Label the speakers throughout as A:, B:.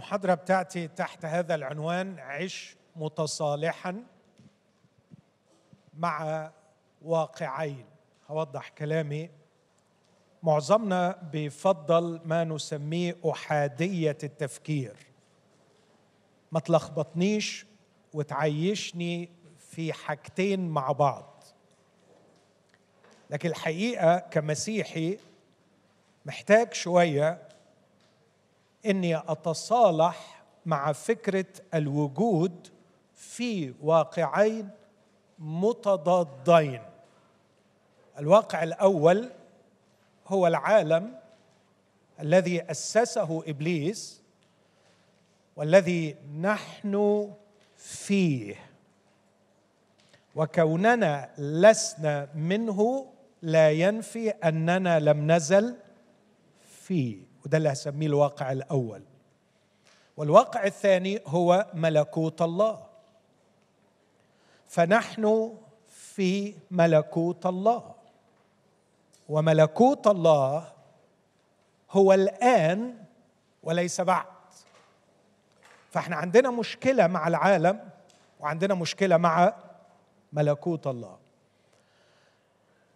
A: المحاضرة بتاعتي تحت هذا العنوان عش متصالحا مع واقعين. هوضح كلامي. معظمنا بيفضل ما نسميه أحادية التفكير. ما تلخبطنيش وتعيشني في حاجتين مع بعض. لكن الحقيقة كمسيحي محتاج شوية إني أتصالح مع فكرة الوجود في واقعين متضادين. الواقع الأول هو العالم الذي أسسه إبليس والذي نحن فيه. وكوننا لسنا منه لا ينفي أننا لم نزل فيه. وده اللي هسميه الواقع الأول. والواقع الثاني هو ملكوت الله. فنحن في ملكوت الله. وملكوت الله هو الآن وليس بعد. فإحنا عندنا مشكلة مع العالم وعندنا مشكلة مع ملكوت الله.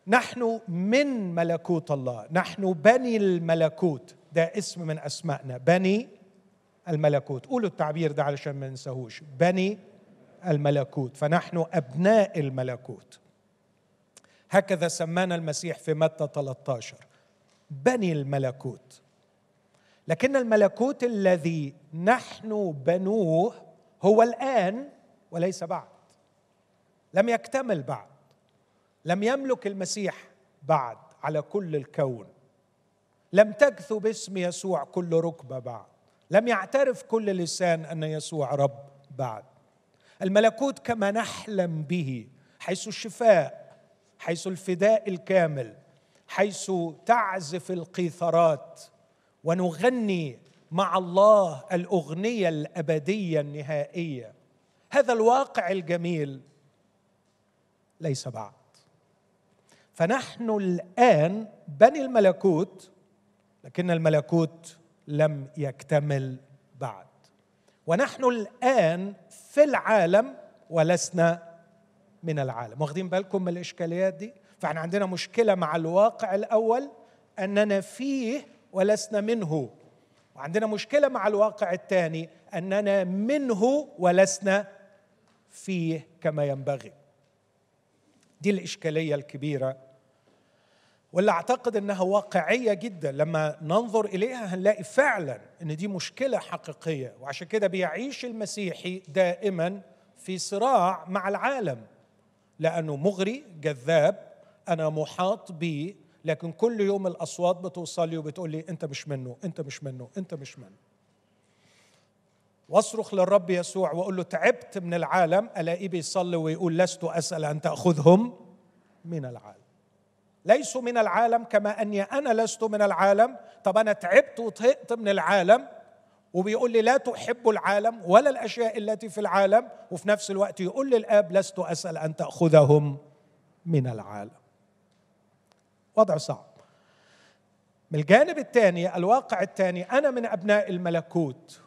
A: نحن من ملكوت الله. نحن بني الملكوت. ده اسم من اسمائنا بني الملكوت. قولوا التعبير ده علشان ما ننساهوش. بني الملكوت. فنحن أبناء الملكوت. هكذا سمانا المسيح في متى 13 بني الملكوت. لكن الملكوت الذي نحن بنوه هو الآن وليس بعد. لم يكتمل بعد. لم يملك المسيح بعد على كل الكون. لم تكثو باسم يسوع كل ركبة بعد. لم يعترف كل لسان أن يسوع رب بعد. الملكوت كما نحلم به حيث الشفاء حيث الفداء الكامل حيث تعزف القيثارات ونغني مع الله الأغنية الأبدية النهائية. هذا الواقع الجميل ليس بعد. فنحن الآن بني الملكوت لكن الملكوت لم يكتمل بعد. ونحن الآن في العالم ولسنا من العالم. واخدين بالكم من الإشكاليات دي؟ فإحنا عندنا مشكلة مع الواقع الأول أننا فيه ولسنا منه. وعندنا مشكلة مع الواقع الثاني أننا منه ولسنا فيه كما ينبغي. دي الإشكالية الكبيرة واللي أعتقد إنها واقعية جدا. لما ننظر إليها هنلاقي فعلا إن دي مشكلة حقيقية وعشان كده بيعيش المسيحي دائما في صراع مع العالم. لأنه مغري جذاب أنا محاط به لكن كل يوم الأصوات بتوصل لي وبتقول لي أنت مش منه أنت مش منه أنت مش منه. واصرخ للرب يسوع وأقول له تعبت من العالم ألاقيه بيصلي ويقول لست أسأل أن تأخذهم من العالم. ليسوا من العالم كما أني أنا لست من العالم. طب أنا تعبت وطهقت من العالم. وبيقول لي لا تحب العالم ولا الأشياء التي في العالم. وفي نفس الوقت يقول للآب لست أسأل أن تأخذهم من العالم. وضع صعب. من الجانب الثاني الواقع الثاني أنا من أبناء الملكوت.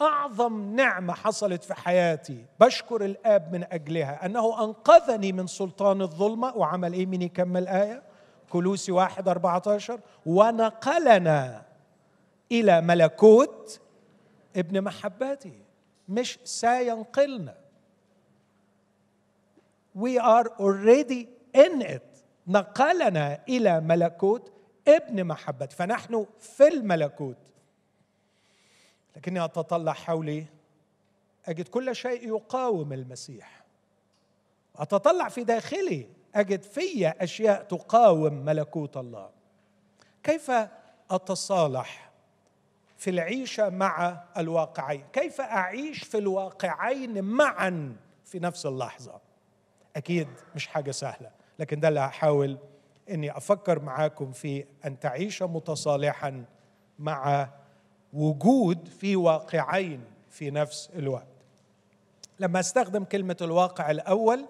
A: أعظم نعمة حصلت في حياتي بشكر الآب من أجلها أنه أنقذني من سلطان الظلمة. وعمل إيه؟ مين يكمل آية؟ كلوسي واحد أربعة عشر ونقلنا إلى ملكوت ابن محبته. مش سينقلنا. We are already in it. نقلنا إلى ملكوت ابن محبته. فنحن في الملكوت. لكني أتطلع حولي أجد كل شيء يقاوم المسيح. أتطلع في داخلي أجد في أشياء تقاوم ملكوت الله. كيف أتصالح في العيشة مع الواقعين؟ كيف أعيش في الواقعين معا في نفس اللحظة؟ أكيد مش حاجة سهلة لكن ده اللي هحاول إني أفكر معاكم في أن تعيش متصالحا مع وجود في واقعين في نفس الوقت. لما أستخدم كلمة الواقع الأول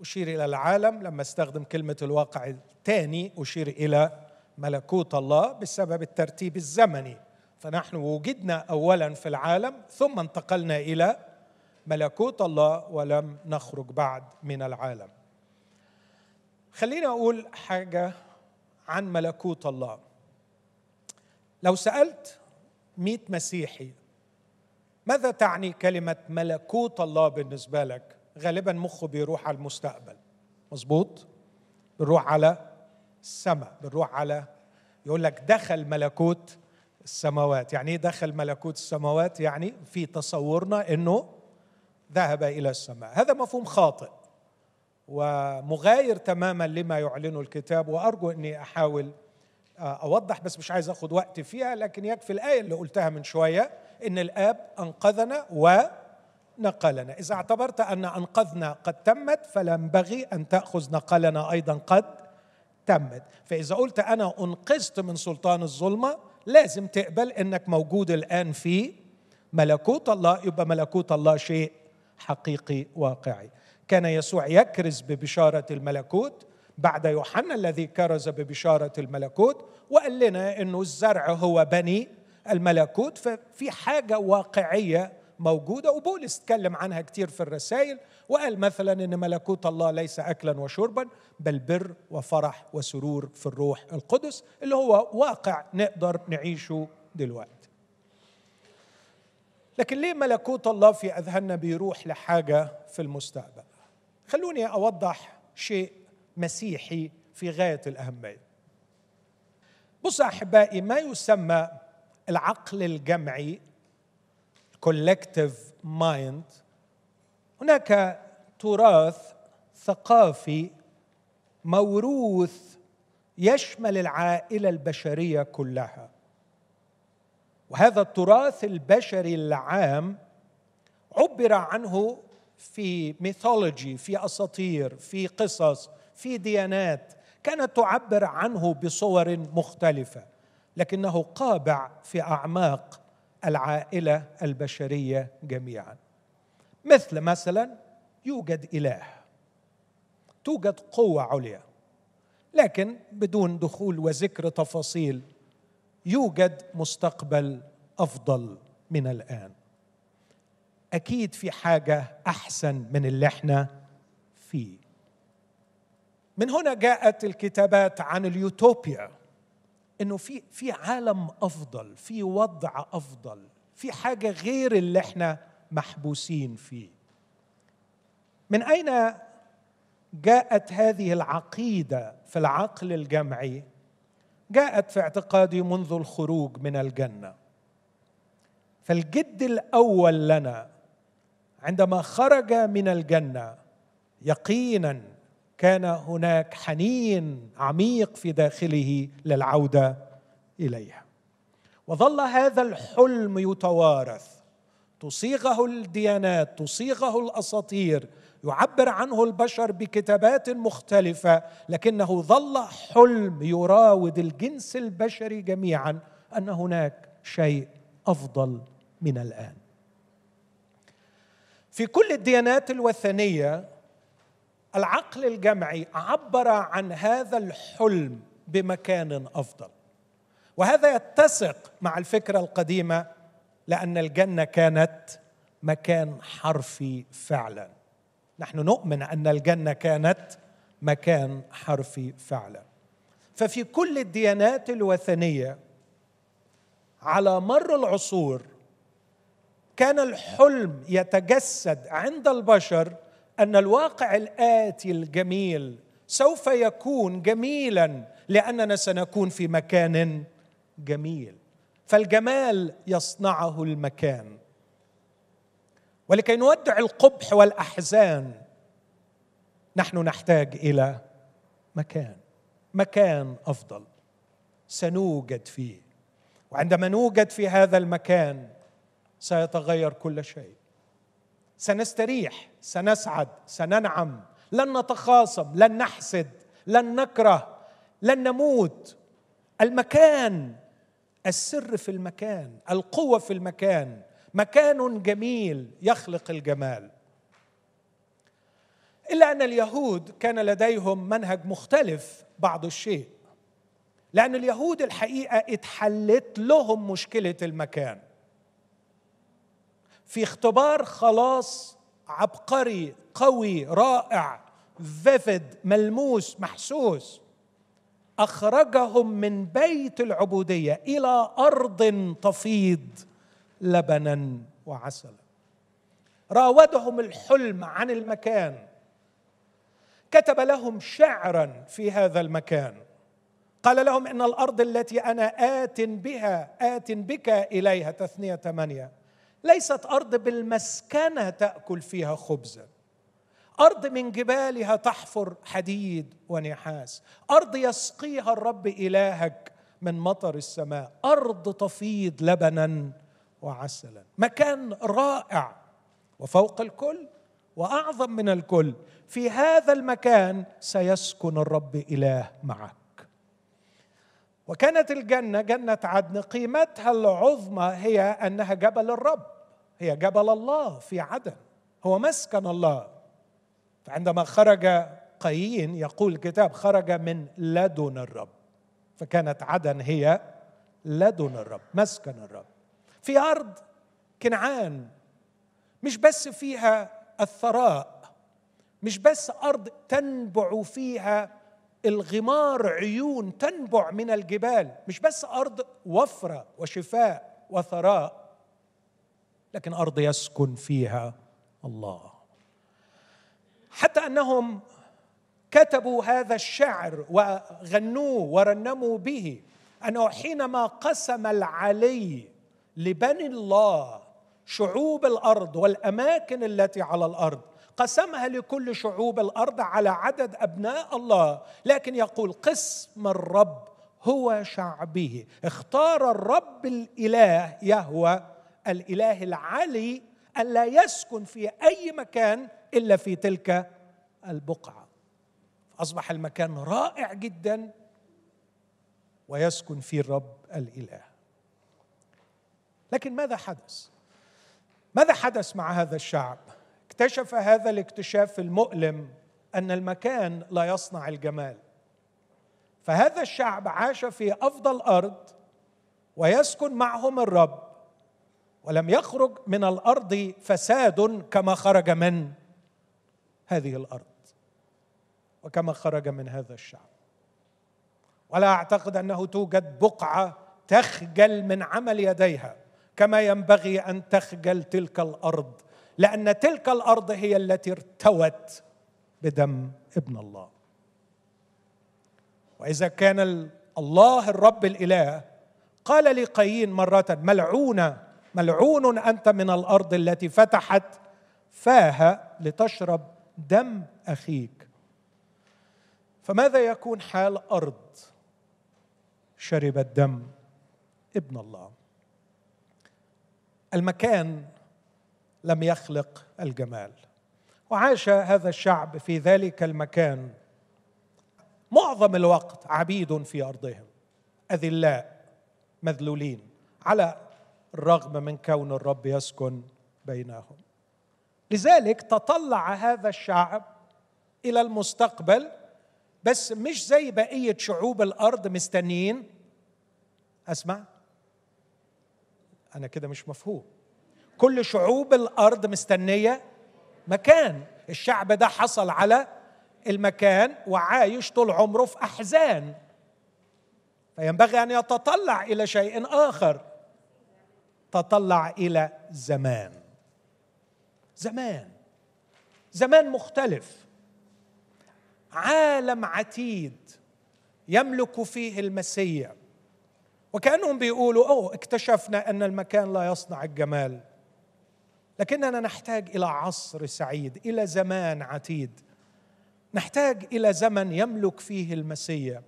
A: أشير إلى العالم. لما أستخدم كلمة الواقع الثاني أشير إلى ملكوت الله بسبب الترتيب الزمني. فنحن وجدنا اولا في العالم ثم انتقلنا إلى ملكوت الله ولم نخرج بعد من العالم. خليني أقول حاجة عن ملكوت الله. لو سألت مئة مسيحي. ماذا تعني كلمة ملكوت الله بالنسبة لك؟ غالبا مخه بيروح على المستقبل. مظبوط؟ بنروح على السماء. بنروح على يقول لك دخل ملكوت السماوات. يعني إيه دخل ملكوت السماوات؟ يعني في تصورنا إنه ذهب إلى السماء. هذا مفهوم خاطئ ومغاير تماما لما يعلنه الكتاب. وأرجو أني أحاول أوضح بس مش عايز أخد وقت فيها لكن يكفي الآية اللي قلتها من شوية إن الآب أنقذنا ونقلنا. إذا اعتبرت أن أنقذنا قد تمت فلا ينبغي أن تأخذ نقلنا أيضا قد تمت. فإذا قلت أنا أنقذت من سلطان الظلمة لازم تقبل إنك موجود الآن في ملكوت الله يبقى ملكوت الله شيء حقيقي واقعي. كان يسوع يكرز ببشارة الملكوت بعد يوحنا الذي كرز ببشارة الملكوت وقال لنا إنه الزرع هو بني الملكوت ففي حاجة واقعية موجودة وبولس اتكلم عنها كتير في الرسائل وقال مثلا إن ملكوت الله ليس اكلا وشربا بل بر وفرح وسرور في الروح القدس اللي هو واقع نقدر نعيشه دلوقتي. لكن ليه ملكوت الله في أذهاننا بيروح لحاجة في المستقبل؟ خلوني أوضح شيء مسيحي في غاية الأهمية. بص أحبائي ما يسمى العقل الجمعي collective mind. هناك تراث ثقافي موروث يشمل العائلة البشرية كلها. وهذا التراث البشري العام عبر عنه في ميثولوجي في أساطير في قصص في ديانات كانت تعبر عنه بصور مختلفة لكنه قابع في أعماق العائلة البشرية جميعا. مثل مثلا يوجد إله توجد قوة عليا لكن بدون دخول وذكر تفاصيل يوجد مستقبل أفضل من الآن. أكيد في حاجة أحسن من اللي إحنا فيه. من هنا جاءت الكتابات عن اليوتوبيا إنه في في عالم أفضل في وضع أفضل في حاجة غير اللي إحنا محبوسين فيه. من أين جاءت هذه العقيدة في العقل الجمعي؟ جاءت في اعتقادي منذ الخروج من الجنة. فالجد الأول لنا عندما خرج من الجنة يقينا كان هناك حنين عميق في داخله للعودة إليها. وظل هذا الحلم يتوارث. تصيغه الديانات تصيغه الأساطير يعبر عنه البشر بكتابات مختلفة لكنه ظل حلم يراود الجنس البشري جميعا أن هناك شيء أفضل من الآن. في كل الديانات الوثنية العقل الجمعي عبر عن هذا الحلم بمكان أفضل. وهذا يتسق مع الفكرة القديمة لأن الجنة كانت مكان حرفي فعلا. نحن نؤمن أن الجنة كانت مكان حرفي فعلا. ففي كل الديانات الوثنية على مر العصور كان الحلم يتجسد عند البشر أن الواقع الآتي الجميل سوف يكون جميلا لأننا سنكون في مكان جميل. فالجمال يصنعه المكان. ولكي نودع القبح والأحزان نحن نحتاج إلى مكان. مكان أفضل. سنوجد فيه. وعندما نوجد في هذا المكان سيتغير كل شيء. سنستريح سنسعد سننعم لن نتخاصم لن نحسد لن نكره لن نموت. المكان السر في المكان القوة في المكان مكان جميل يخلق الجمال. إلا أن اليهود كان لديهم منهج مختلف بعض الشيء لأن اليهود الحقيقة اتحلت لهم مشكلة المكان. في اختبار خلاص عبقري قوي رائع فيفد ملموس محسوس. أخرجهم من بيت العبودية إلى أرض تفيض لبنا وعسلا. راودهم الحلم عن المكان. كتب لهم شعرا في هذا المكان. قال لهم إن الأرض التي أنا آت بها آت بك إليها تثنية ثمانية. ليست أرض بالمسكنة تأكل فيها خبزا أرض من جبالها تحفر حديد ونحاس. أرض يسقيها الرب إلهك من مطر السماء. أرض تفيض لبنا وعسلا. مكان رائع وفوق الكل وأعظم من الكل. في هذا المكان سيسكن الرب إله معك. وكانت الجنة جنة عدن قيمتها العظمى هي أنها جبل الرب. هي جبل الله في عدن. هو مسكن الله. فعندما خرج قايين يقول الكتاب خرج من لدن الرب. فكانت عدن هي لدن الرب مسكن الرب. في أرض كنعان مش بس فيها الثراء مش بس أرض تنبع فيها الغمار عيون تنبع من الجبال مش بس أرض وفرة وشفاء وثراء. لكن أرض يسكن فيها الله. حتى أنهم كتبوا هذا الشعر وغنوه ورنموا به أنه حينما قسم العلي لبني الله شعوب الأرض والأماكن التي على الأرض قسمها لكل شعوب الأرض على عدد أبناء الله لكن يقول قسم الرب هو شعبه اختار الرب الإله يهوى الإله العلي الا يسكن في أي مكان إلا في تلك البقعة. اصبح المكان رائع جدا ويسكن فيه الرب الإله. لكن ماذا حدث؟ ماذا حدث مع هذا الشعب؟ اكتشف هذا الاكتشاف المؤلم أن المكان لا يصنع الجمال. فهذا الشعب عاش في أفضل أرض ويسكن معهم الرب ولم يخرج من الأرض فساد كما خرج من هذه الأرض وكما خرج من هذا الشعب. ولا أعتقد أنه توجد بقعة تخجل من عمل يديها كما ينبغي أن تخجل تلك الأرض لأن تلك الأرض هي التي ارتوت بدم ابن الله. وإذا كان الله الرب الإله قال لقايين مرة ملعونة ملعون أنت من الأرض التي فتحت فاها لتشرب دم أخيك. فماذا يكون حال أرض شربت دم ابن الله؟ المكان لم يخلق الجمال. وعاش هذا الشعب في ذلك المكان معظم الوقت عبيد في أرضهم أذلاء مذلولين على الرغم من كون الرب يسكن بينهم. لذلك تطلع هذا الشعب إلى المستقبل بس مش زي بقية شعوب الأرض مستنيين. أسمع أنا كده مش مفهوم. كل شعوب الأرض مستنية مكان. الشعب ده حصل على المكان وعايش طول عمره في أحزان. فينبغي أن يتطلع إلى شيء آخر. تطلع إلى زمان. زمان. زمان مختلف. عالم عتيد يملك فيه المسيح. وكأنهم بيقولوا أوه اكتشفنا أن المكان لا يصنع الجمال. لكننا نحتاج إلى عصر سعيد إلى زمان عتيد. نحتاج إلى زمن يملك فيه المسيح.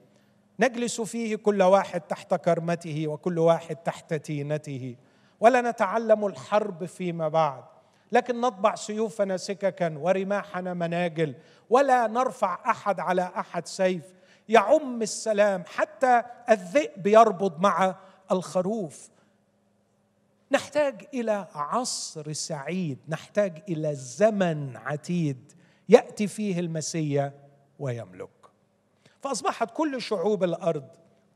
A: نجلس فيه كل واحد تحت كرمته وكل واحد تحت تينته. ولا نتعلم الحرب فيما بعد. لكن نطبع سيوفنا سككا ورماحنا مناجل ولا نرفع أحد على أحد سيف. يعم السلام حتى الذئب يربض مع الخروف. نحتاج إلى عصر سعيد نحتاج إلى زمن عتيد. يأتي فيه المسيا ويملك. فأصبحت كل شعوب الأرض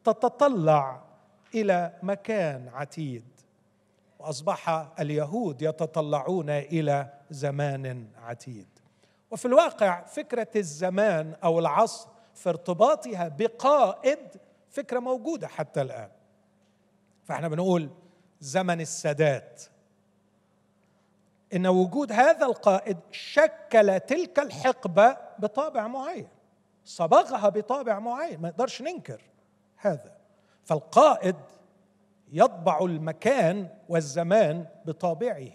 A: تتطلع إلى مكان عتيد. واصبح اليهود يتطلعون إلى زمان عتيد. وفي الواقع فكرة الزمان أو العصر في ارتباطها بقائد فكرة موجودة حتى الآن. فإحنا بنقول زمن السادات. إن وجود هذا القائد شكل تلك الحقبة بطابع معين صبغها بطابع معين ما نقدرش ننكر هذا. فالقائد يطبع المكان والزمان بطابعه.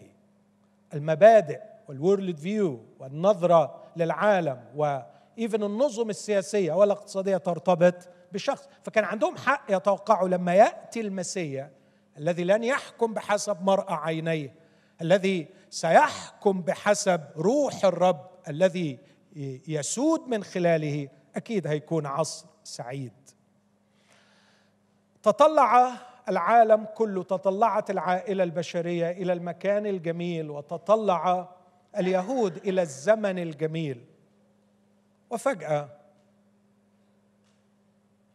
A: المبادئ والورلد فيو والنظرة للعالم وإيفن النظم السياسية والاقتصادية ترتبط بشخص. فكان عندهم حق يتوقعوا لما يأتي المسيا الذي لن يحكم بحسب مرأى عينيه الذي سيحكم بحسب روح الرب الذي يسود من خلاله أكيد هيكون عصر سعيد. تطلع العالم كله تطلعت العائلة البشرية إلى المكان الجميل وتطلع اليهود إلى الزمن الجميل. وفجأة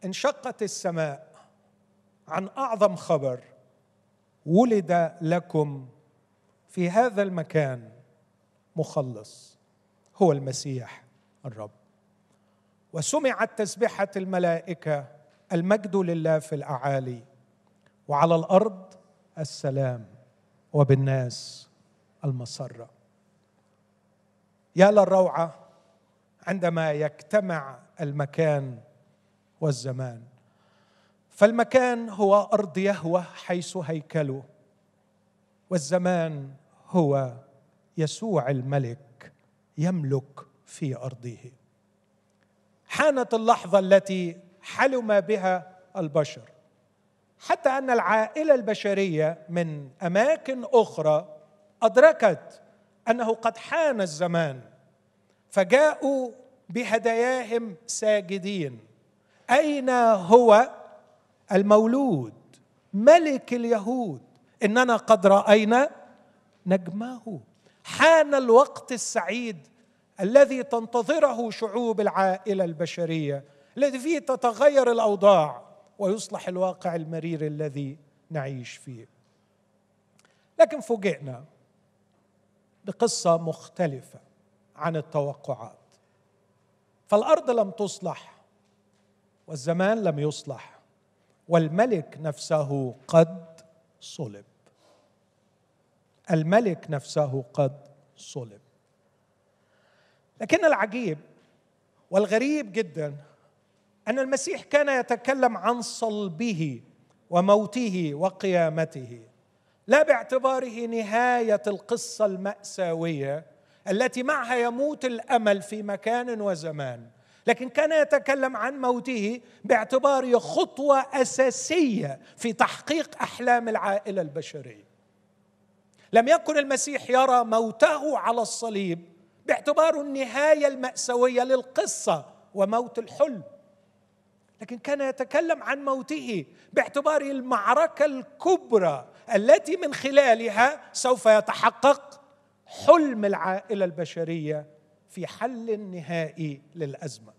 A: انشقت السماء عن أعظم خبر ولد لكم في هذا المكان مخلص هو المسيح الرب. وسمعت تسبحه الملائكة المجد لله في الأعالي. وعلى الأرض السلام وبالناس المسرة. يا للروعه عندما يجتمع المكان والزمان. فالمكان هو أرض يهوة حيث هيكله والزمان هو يسوع الملك يملك في أرضه. حانت اللحظة التي حلم بها البشر. حتى أن العائلة البشرية من أماكن أخرى أدركت أنه قد حان الزمان فجاءوا بهداياهم ساجدين. أين هو المولود؟ ملك اليهود. إننا قد رأينا نجمه حان الوقت السعيد الذي تنتظره شعوب العائلة البشرية الذي فيه تتغير الأوضاع. ويصلح الواقع المرير الذي نعيش فيه. لكن فوجئنا بقصة مختلفة عن التوقعات. فالأرض لم تصلح والزمان لم يصلح والملك نفسه قد صلب. الملك نفسه قد صلب. لكن العجيب والغريب جدا أن المسيح كان يتكلم عن صلبه وموته وقيامته لا باعتباره نهاية القصة المأساوية التي معها يموت الأمل في مكان وزمان لكن كان يتكلم عن موته باعتباره خطوة أساسية في تحقيق أحلام العائلة البشرية. لم يكن المسيح يرى موته على الصليب باعتباره النهاية المأساوية للقصة وموت الحلم. لكن كان يتكلم عن موته باعتباره المعركة الكبرى التي من خلالها سوف يتحقق حلم العائلة البشرية في حل نهائي للأزمة.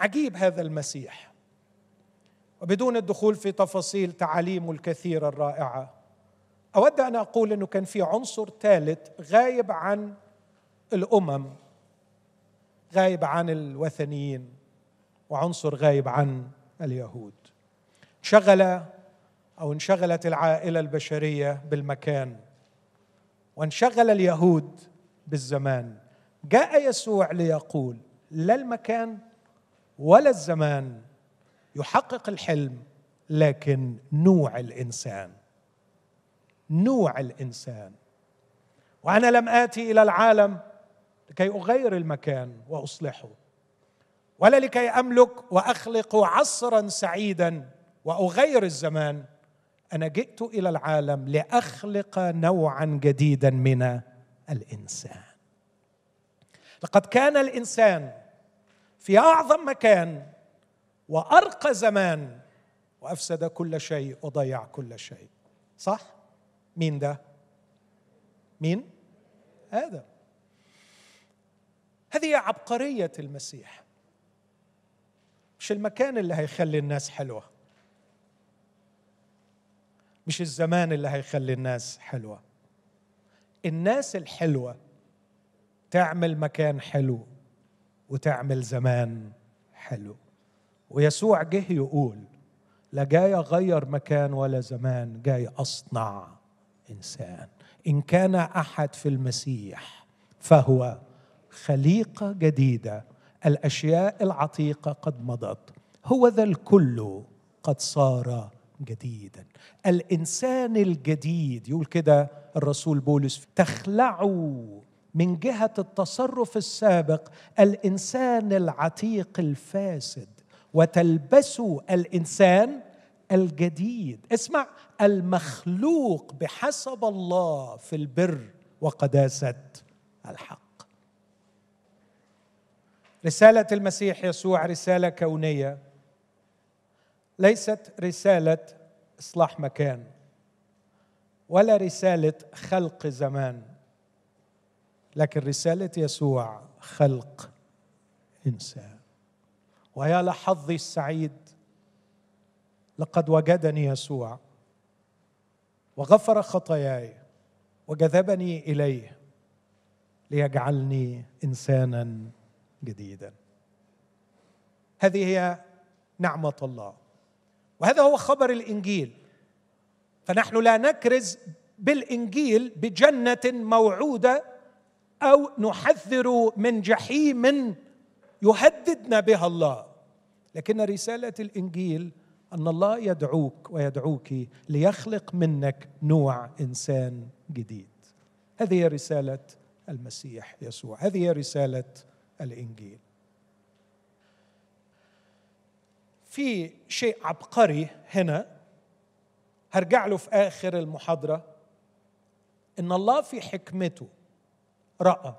A: عجيب هذا المسيح. وبدون الدخول في تفاصيل تعاليمه الكثيره الرائعة أود أن أقول إنه كان في عنصر ثالث غايب عن الأمم غايب عن الوثنيين. وعنصر غايب عن اليهود. انشغل أو انشغلت العائلة البشرية بالمكان وانشغل اليهود بالزمان. جاء يسوع ليقول لا المكان ولا الزمان يحقق الحلم لكن نوع الإنسان نوع الإنسان. وأنا لم آتي إلى العالم لكي أغير المكان وأصلحه. ولا لكي أملك وأخلق عصرا سعيدا وأغير الزمان. أنا جئت إلى العالم لأخلق نوعا جديدا من الإنسان. لقد كان الإنسان في أعظم مكان وأرقى زمان وأفسد كل شيء وضيع كل شيء. صح؟ مين ده؟ مين؟ آدم. هذه عبقرية المسيح. مش المكان اللي هيخلي الناس حلوة. مش الزمان اللي هيخلي الناس حلوة. الناس الحلوة تعمل مكان حلو وتعمل زمان حلو. ويسوع جه يقول لا جاي أغير مكان ولا زمان جاي أصنع إنسان. إن كان أحد في المسيح فهو خليقة جديدة الأشياء العتيقة قد مضت. هو ذا الكل قد صار جديدا. الإنسان الجديد يقول كده الرسول بولس تخلعوا من جهة التصرف السابق الإنسان العتيق الفاسد وتلبسوا الإنسان الجديد. اسمع المخلوق بحسب الله في البر وقداسة الحق. رسالة المسيح يسوع رسالة كونية. ليست رسالة إصلاح مكان ولا رسالة خلق زمان لكن رسالة يسوع خلق إنسان. ويا لحظي السعيد لقد وجدني يسوع وغفر خطاياي وجذبني إليه ليجعلني إنسانا. جديدا. هذه هي نعمة الله. وهذا هو خبر الإنجيل. فنحن لا نكرز بالإنجيل بجنة موعودة أو نحذر من جحيم يهددنا بها الله. لكن رسالة الإنجيل أن الله يدعوك ويدعوك ليخلق منك نوع إنسان جديد. هذه رسالة المسيح يسوع. هذه رسالة الإنجيل. في شيء عبقري هنا هرجع له في آخر المحاضرة إن الله في حكمته رأى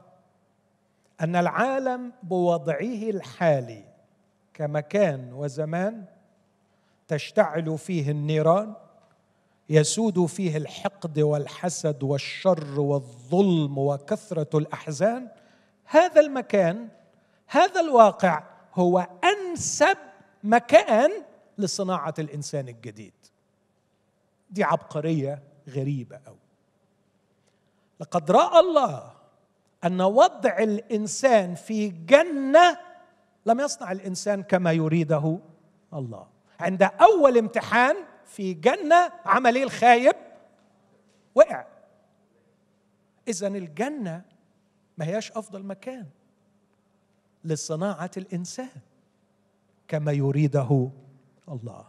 A: أن العالم بوضعه الحالي كمكان وزمان تشتعل فيه النيران يسود فيه الحقد والحسد والشر والظلم وكثرة الأحزان هذا المكان هذا الواقع هو أنسب مكان لصناعة الإنسان الجديد. دي عبقرية غريبة قوي لقد رأى الله أن وضع الإنسان في جنة لم يصنع الإنسان كما يريده الله. عند أول امتحان في جنة عمل الخايب وقع. اذا الجنة ما هياش أفضل مكان لصناعة الإنسان كما يريده الله.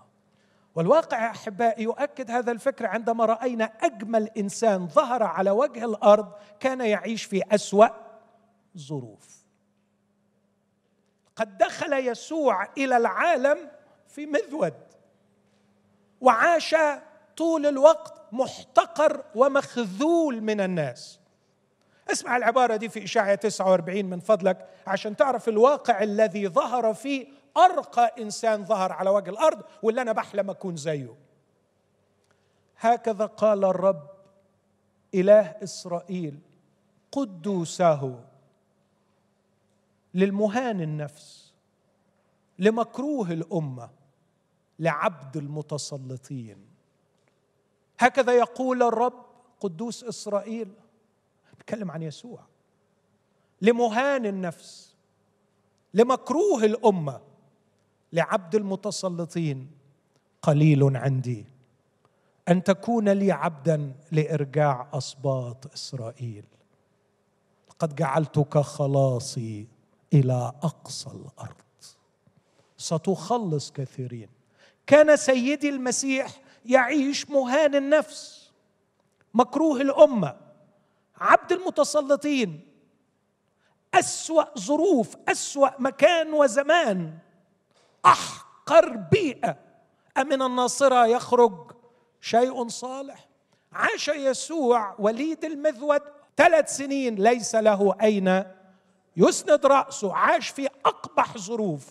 A: والواقع يا أحبائي يؤكد هذا الفكر عندما رأينا أجمل إنسان ظهر على وجه الأرض كان يعيش في أسوأ ظروف. قد دخل يسوع إلى العالم في مذود وعاش طول الوقت محتقر ومخذول من الناس. اسمع العبارة دي في إشاعة 49 من فضلك عشان تعرف الواقع الذي ظهر فيه أرقى إنسان ظهر على وجه الأرض واللي أنا بحلم أكون زيه. هكذا قال الرب إله إسرائيل قدوسه للمهان النفس لمكروه الأمة لعبد المتسلطين. هكذا يقول الرب قدوس إسرائيل بيتكلم عن يسوع. لمهان النفس لمكروه الأمة لعبد المتسلطين قليل عندي. أن تكون لي عبدا لإرجاع اسباط إسرائيل. قد جعلتك خلاصي إلى أقصى الأرض. ستخلص كثيرين. كان سيدي المسيح يعيش مهان النفس مكروه الأمة. عبد المتسلطين. أسوأ ظروف أسوأ مكان وزمان. أحقر بيئة. أمن الناصرة يخرج شيء صالح. عاش يسوع وليد المذود ثلاث سنين ليس له أين يسند رأسه. عاش في أقبح ظروف.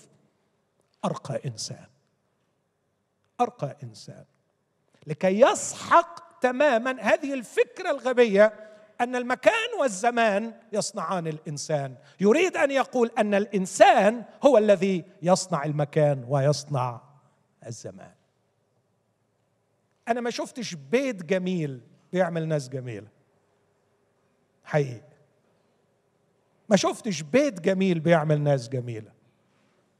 A: أرقى إنسان. أرقى إنسان. لكي يسحق تماما هذه الفكرة الغبية أن المكان والزمان يصنعان الإنسان. يريد أن يقول أن الإنسان هو الذي يصنع المكان ويصنع الزمان. أنا ما شفتش بيت جميل بيعمل ناس جميلة. حقيقي. ما شفتش بيت جميل بيعمل ناس جميلة.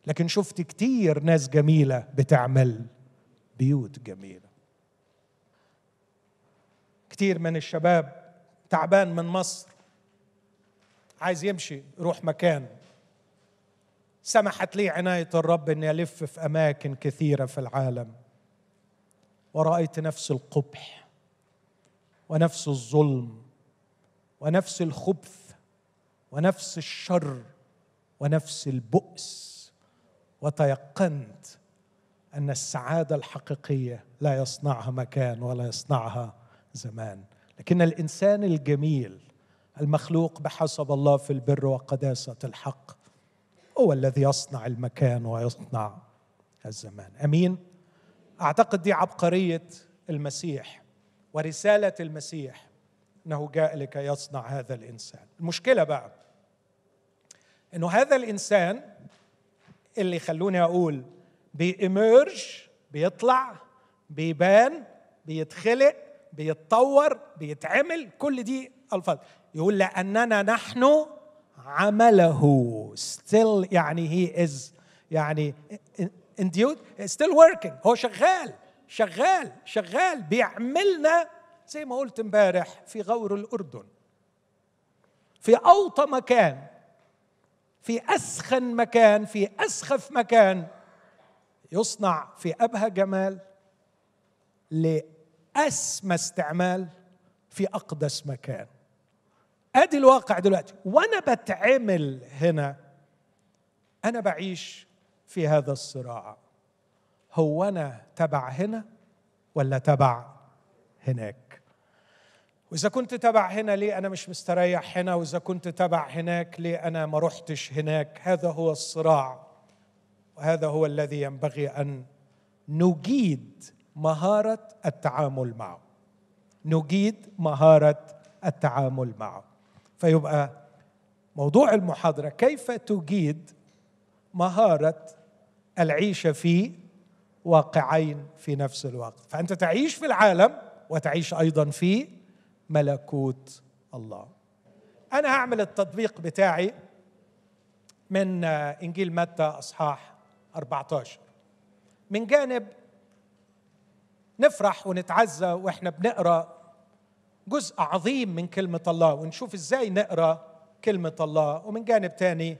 A: لكن شفت كتير ناس جميلة بتعمل بيوت جميلة. كتير من الشباب تعبان من مصر عايز يمشي يروح مكان. سمحت لي عناية الرب إني ألف في أماكن كثيرة في العالم. ورأيت نفس القبح ونفس الظلم ونفس الخبث ونفس الشر ونفس البؤس. وتيقنت أن السعادة الحقيقية لا يصنعها مكان ولا يصنعها زمان. لكن الإنسان الجميل المخلوق بحسب الله في البر وقداسة الحق هو الذي يصنع المكان ويصنع الزمان. أمين؟ أعتقد دي عبقرية المسيح ورسالة المسيح إنه جاء لكي يصنع هذا الإنسان. المشكلة بقى إنه هذا الإنسان اللي خلوني أقول بيمرج بيطلع بيبان بيتخلق بيتطور بيتعمل كل دي ألفاظ. يقول لأننا نحن عمله. Still يعني هي از يعني induced still working. هو شغال شغال شغال. بيعملنا زي ما قلت امبارح في غور الأردن. في أوطى مكان في أسخن مكان في أسخف مكان يصنع في أبهى جمال لاسمى استعمال في أقدس مكان. أدي الواقع دلوقتي. وأنا بتعمل هنا أنا بعيش في هذا الصراع. هو أنا تبع هنا ولا تبع هناك؟ وإذا كنت تبع هنا ليه أنا مش مستريح هنا؟ وإذا كنت تبع هناك ليه أنا ما رحتش هناك؟ هذا هو الصراع. وهذا هو الذي ينبغي أن نجيد مهارة التعامل معه. نجيد مهارة التعامل معه. فيبقى موضوع المحاضرة كيف تجيد مهارة العيشه في واقعين في نفس الوقت. فأنت تعيش في العالم وتعيش أيضا في ملكوت الله. أنا هعمل التطبيق بتاعي من إنجيل متى أصحاح 14 من جانب نفرح ونتعزى وإحنا بنقرأ جزء عظيم من كلمة الله ونشوف إزاي نقرأ كلمة الله. ومن جانب تاني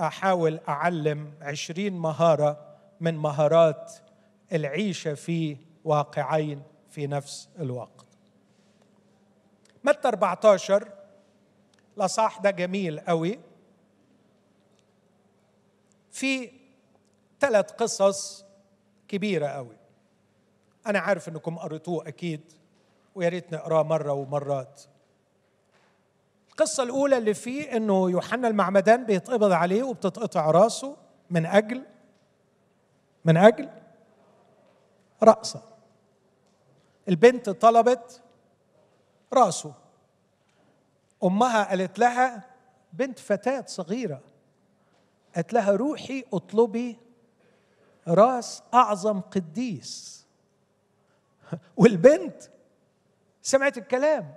A: أحاول أعلم عشرين مهارة من مهارات العيشة في واقعين في نفس الوقت. متى 14 الاصح ده جميل قوي في ثلاث قصص كبيرة قوي أنا عارف إنكم قريتوه أكيد ويا ريت نقراه مرة ومرات. القصة الأولى اللي فيه إنه يوحنا المعمدان بيتقبض عليه وبتتقطع راسه من أجل من أجل رأسه. البنت طلبت راسه. أمها قالت لها بنت فتاة صغيرة قالت لها روحي اطلبي راس أعظم قديس. والبنت سمعت الكلام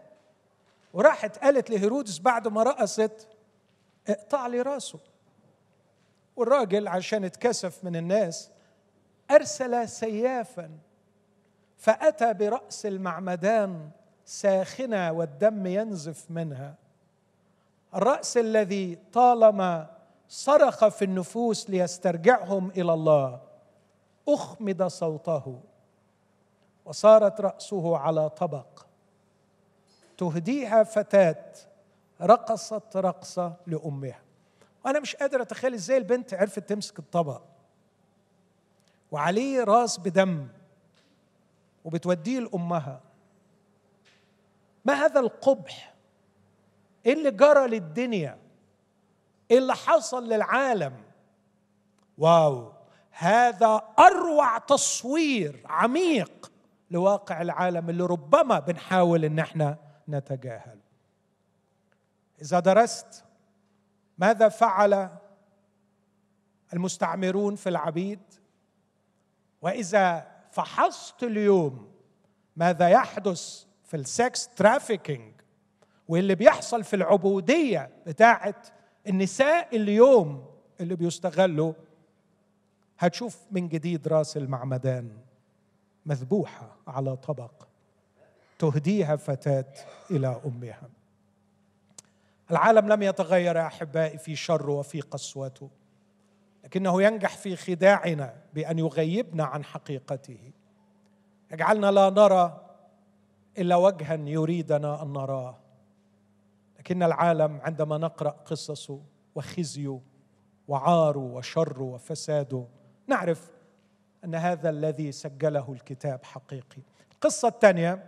A: وراحت قالت لهيرودس بعد ما رقصت اقطع لي راسه. والراجل عشان اتكسف من الناس أرسل سيافا فأتى برأس المعمدان ساخنة والدم ينزف منها. الرأس الذي طالما صرخ في النفوس ليسترجعهم إلى الله أخمد صوته. وصارت رأسه على طبق. تهديها فتاة رقصت رقصة لأمها. وأنا مش قادر أتخيل إزاي البنت عرفت تمسك الطبق. وعليه راس بدم وبتوديه لأمها. ما هذا القبح؟ إيه اللي جرى للدنيا؟ إيه اللي حصل للعالم؟ واو هذا أروع تصوير عميق. لواقع العالم اللي ربما بنحاول إن إحنا نتجاهل. إذا درست ماذا فعل المستعمرون في العبيد؟ وإذا فحصت اليوم ماذا يحدث في ال sex trafficking واللي بيحصل في العبودية بتاعه النساء اليوم اللي بيستغلوا؟ هتشوف من جديد راس المعمدان. مذبوحة على طبق تهديها فتاة إلى أمها. العالم لم يتغير يا أحبائي في شر وفي قسوته لكنه ينجح في خداعنا بأن يغيبنا عن حقيقته. يجعلنا لا نرى إلا وجها يريدنا أن نراه. لكن العالم عندما نقرأ قصصه وخزيه وعاره وشره وفساده نعرف أن هذا الذي سجله الكتاب حقيقي. القصة الثانية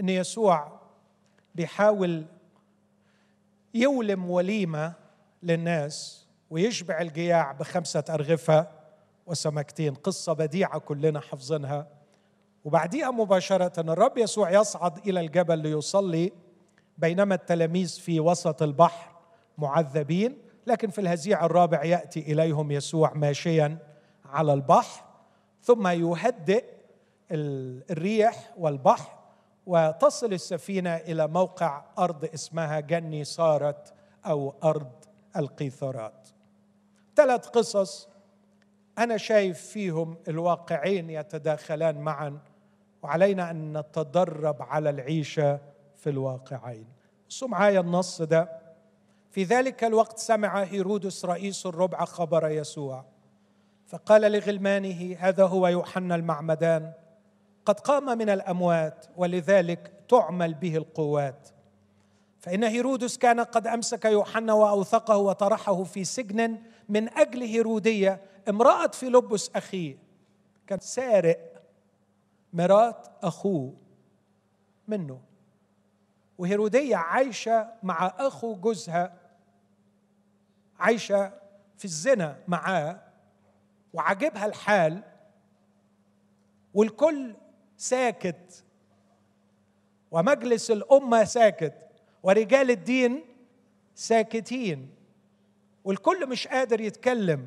A: أن يسوع بيحاول يولم وليمة للناس ويشبع الجياع بخمسة أرغفة وسمكتين. قصة بديعة كلنا حافظينها. وبعديها مباشرة الرب يسوع يصعد إلى الجبل ليصلي بينما التلاميذ في وسط البحر معذبين. لكن في الهزيع الرابع يأتي إليهم يسوع ماشيا على البحر. ثم يهدئ الريح والبحر وتصل السفينة إلى موقع أرض اسمها جني صارت أو أرض القيثارات ثلاث قصص أنا شايف فيهم الواقعين يتداخلان معا وعلينا أن نتدرب على العيشة في الواقعين. بصوا معايا النص ده. في ذلك الوقت سمع هيرودس رئيس الربع خبر يسوع. فقال لغلمانه هذا هو يوحنا المعمدان. قد قام من الأموات ولذلك تعمل به القوات. فإن هيرودس كان قد أمسك يوحنا وأوثقه وطرحه في سجن من أجل هيرودية امرأة فيلبس اخيه كان سارق مرات أخوه منه. وهيرودية عايشة مع أخو جوزها عايشة في الزنا معاه. وعجبها الحال والكل ساكت ومجلس الأمة ساكت ورجال الدين ساكتين والكل مش قادر يتكلم.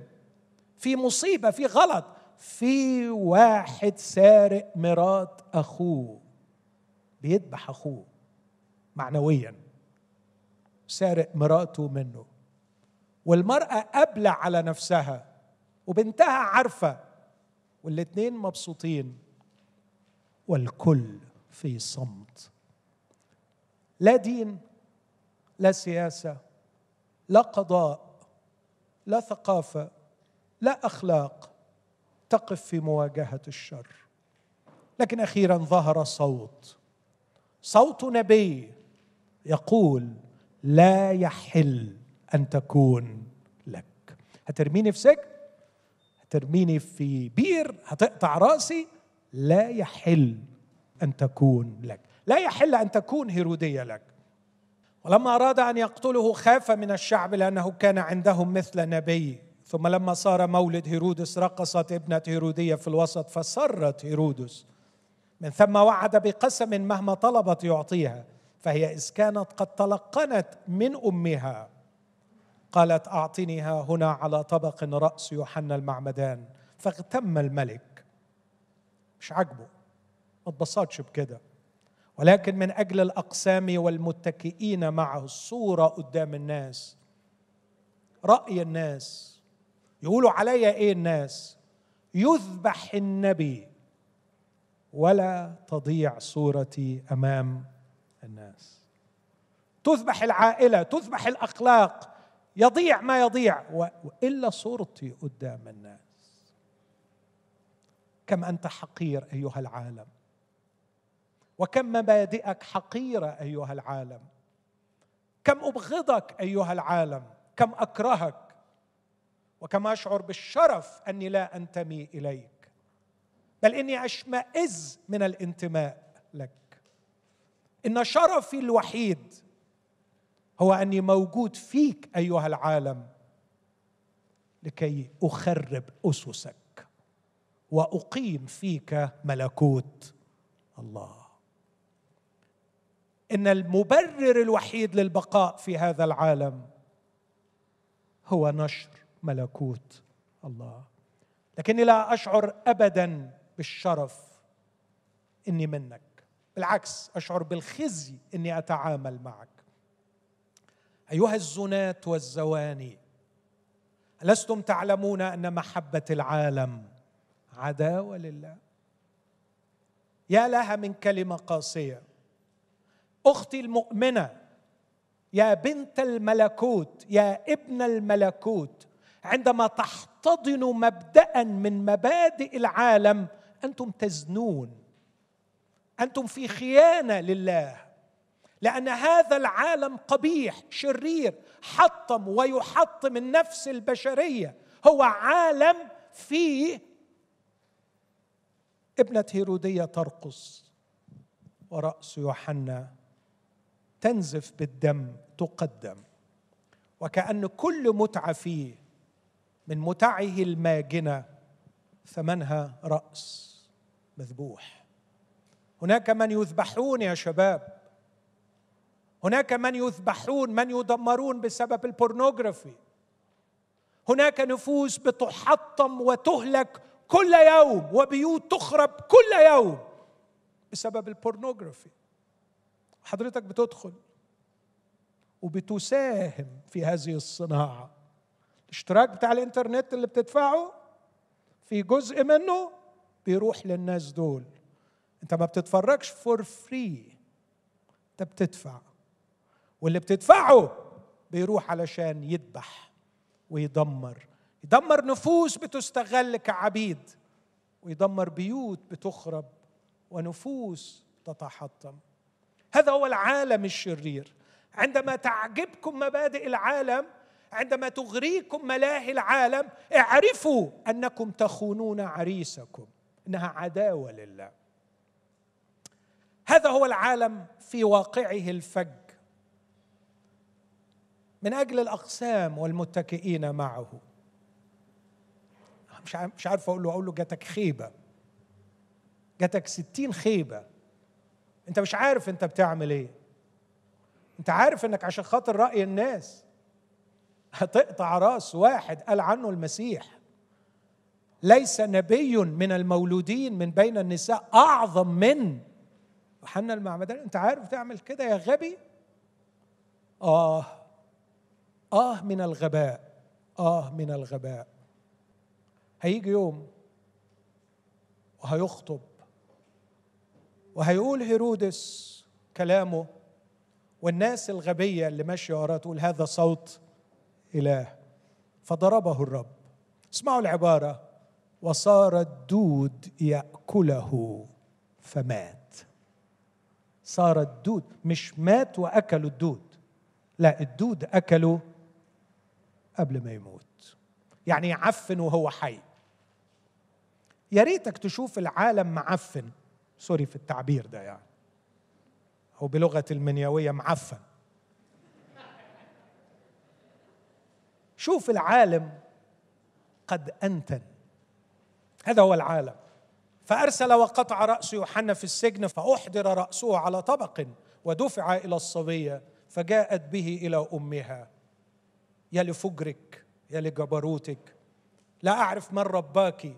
A: في مصيبة في غلط. في واحد سارق مرات أخوه بيذبح أخوه معنويا سارق مراته منه. والمرأة قابله على نفسها. وبنتها عارفة والاتنين مبسوطين والكل في صمت. لا دين لا سياسة لا قضاء لا ثقافة لا أخلاق تقف في مواجهة الشر. لكن أخيرا ظهر صوت. صوت نبي يقول لا يحل أن تكون لك. هترميني في سجن؟ هترميني في بير هتقطع رأسي لا يحل أن تكون لك. لا يحل أن تكون هيرودية لك. ولما أراد أن يقتله خاف من الشعب لأنه كان عندهم مثل نبي. ثم لما صار مولد هيرودس رقصت ابنة هيرودية في الوسط فسرت هيرودس. من ثم وعد بقسم مهما طلبت يعطيها فهي إذ كانت قد تلقنت من أمها. قالت اعطنيها هنا على طبق رأس يوحنا المعمدان. فاغتم الملك. مش عاجبه. ما اتبسطش بكده. ولكن من أجل الأقسام والمتكئين معه الصورة قدام الناس. رأي الناس. يقولوا عليا إيه الناس؟ يذبح النبي. ولا تضيع صورتي أمام الناس. تذبح العائلة تذبح الأخلاق. يضيع ما يضيع. وإلا صورتي قدام الناس. كم أنت حقير أيها العالم. وكم مبادئك حقيرة أيها العالم. كم أبغضك أيها العالم. كم أكرهك. وكم أشعر بالشرف أني لا أنتمي إليك. بل إني أشمئز من الانتماء لك. إن شرفي الوحيد هو أني موجود فيك أيها العالم لكي أخرب أسسك وأقيم فيك ملكوت الله. إن المبرر الوحيد للبقاء في هذا العالم هو نشر ملكوت الله. لكني لا أشعر ابدا بالشرف إني منك بالعكس أشعر بالخزي إني أتعامل معك. أيها الزنات والزواني ألستم تعلمون أن محبة العالم عداوة لله؟ يا لها من كلمة قاسية. أختي المؤمنة يا بنت الملكوت يا ابن الملكوت عندما تحتضنوا مبدأ من مبادئ العالم أنتم تزنون. أنتم في خيانة لله. لأن هذا العالم قبيح شرير حطم ويحطم النفس البشرية. هو عالم فيه ابنة هيرودية ترقص ورأس يوحنا. تنزف بالدم تقدم. وكأن كل متعة فيه من متعه الماجنة ثمنها رأس مذبوح. هناك من يذبحون يا شباب هناك من يذبحون من يدمرون بسبب البورنوغرافي هناك نفوس بتحطم وتهلك كل يوم وبيوت تخرب كل يوم بسبب ال pornography حضرتك بتدخل وبتساهم في هذه الصناعة. الاشتراك بتاع الإنترنت اللي بتدفعه في جزء منه بيروح للناس دول. أنت ما بتتفرجش for free أنت بتدفع. واللي بتدفعه بيروح علشان يذبح ويدمر. يدمر نفوس بتستغل كعبيد ويدمر بيوت بتخرب ونفوس تتحطم. هذا هو العالم الشرير. عندما تعجبكم مبادئ العالم عندما تغريكم ملاهي العالم اعرفوا أنكم تخونون عريسكم إنها عداوة لله. هذا هو العالم في واقعه الفج. من أجل الأقسام والمتكئين معه. مش مش عارف أقول له أقول له جاتك خيبة. جاتك ستين خيبة. أنت مش عارف أنت بتعمل إيه. أنت عارف إنك عشان خاطر رأي الناس. هتقطع رأس واحد قال عنه المسيح. ليس نبي من المولودين من بين النساء أعظم من يوحنا المعمدان أنت عارف تعمل كده يا غبي؟ آه. آه من الغباء آه من الغباء. هيجي يوم وهيخطب وهيقول هيرودس كلامه والناس الغبية اللي ماشية وراه تقول هذا صوت إله. فضربه الرب. اسمعوا العبارة. وصار الدود يأكله فمات. صار الدود مش مات وأكلوا الدود. لا الدود أكلوا قبل ما يموت. يعني يعفن وهو حي. يا ريتك تشوف العالم معفن. سوري في التعبير ده يعني. أو بلغة المنيوية معفن. شوف العالم قد أنتن. هذا هو العالم. فأرسل وقطع رأس يوحنا في السجن فأحضر رأسه على طبق ودفع إلى الصبية فجاءت به إلى أمها. يا لفجرك يا لجبروتك. لا أعرف من رباك.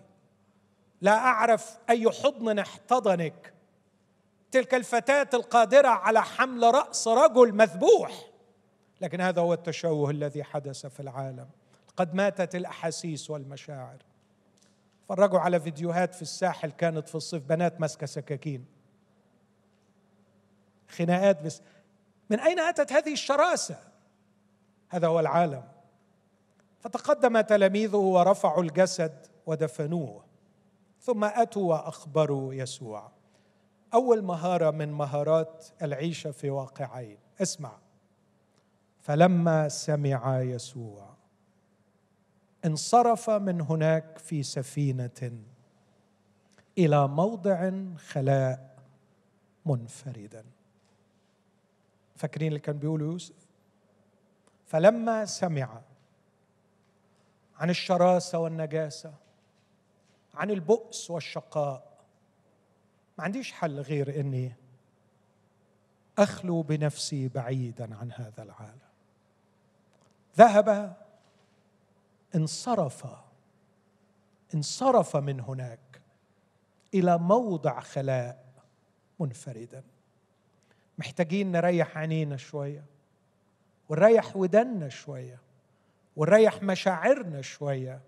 A: لا أعرف أي حضن احتضنك. تلك الفتاة القادرة على حمل رأس رجل مذبوح. لكن هذا هو التشوه الذي حدث في العالم. قد ماتت الأحاسيس والمشاعر. فرجوا على فيديوهات في الساحل كانت في الصيف بنات ماسكة سكاكين. خناقات بس. من أين أتت هذه الشراسة؟ هذا هو العالم. فتقدم تلاميذه ورفعوا الجسد ودفنوه. ثم أتوا وأخبروا يسوع. أول مهارة من مهارات العيشة في واقعين. اسمع. فلما سمع يسوع انصرف من هناك في سفينة إلى موضع خلاء منفردا. فاكرين اللي كان بيقوله يوسف؟ فلما سمع عن الشراسة والنجاسة عن البؤس والشقاء ما عنديش حل غير إني أخلو بنفسي بعيدا عن هذا العالم. ذهب انصرف انصرف من هناك إلى موضع خلاء منفردا. محتاجين نريح عينينا شوية. ونريح ودنا شوية ونريح مشاعرنا شوية.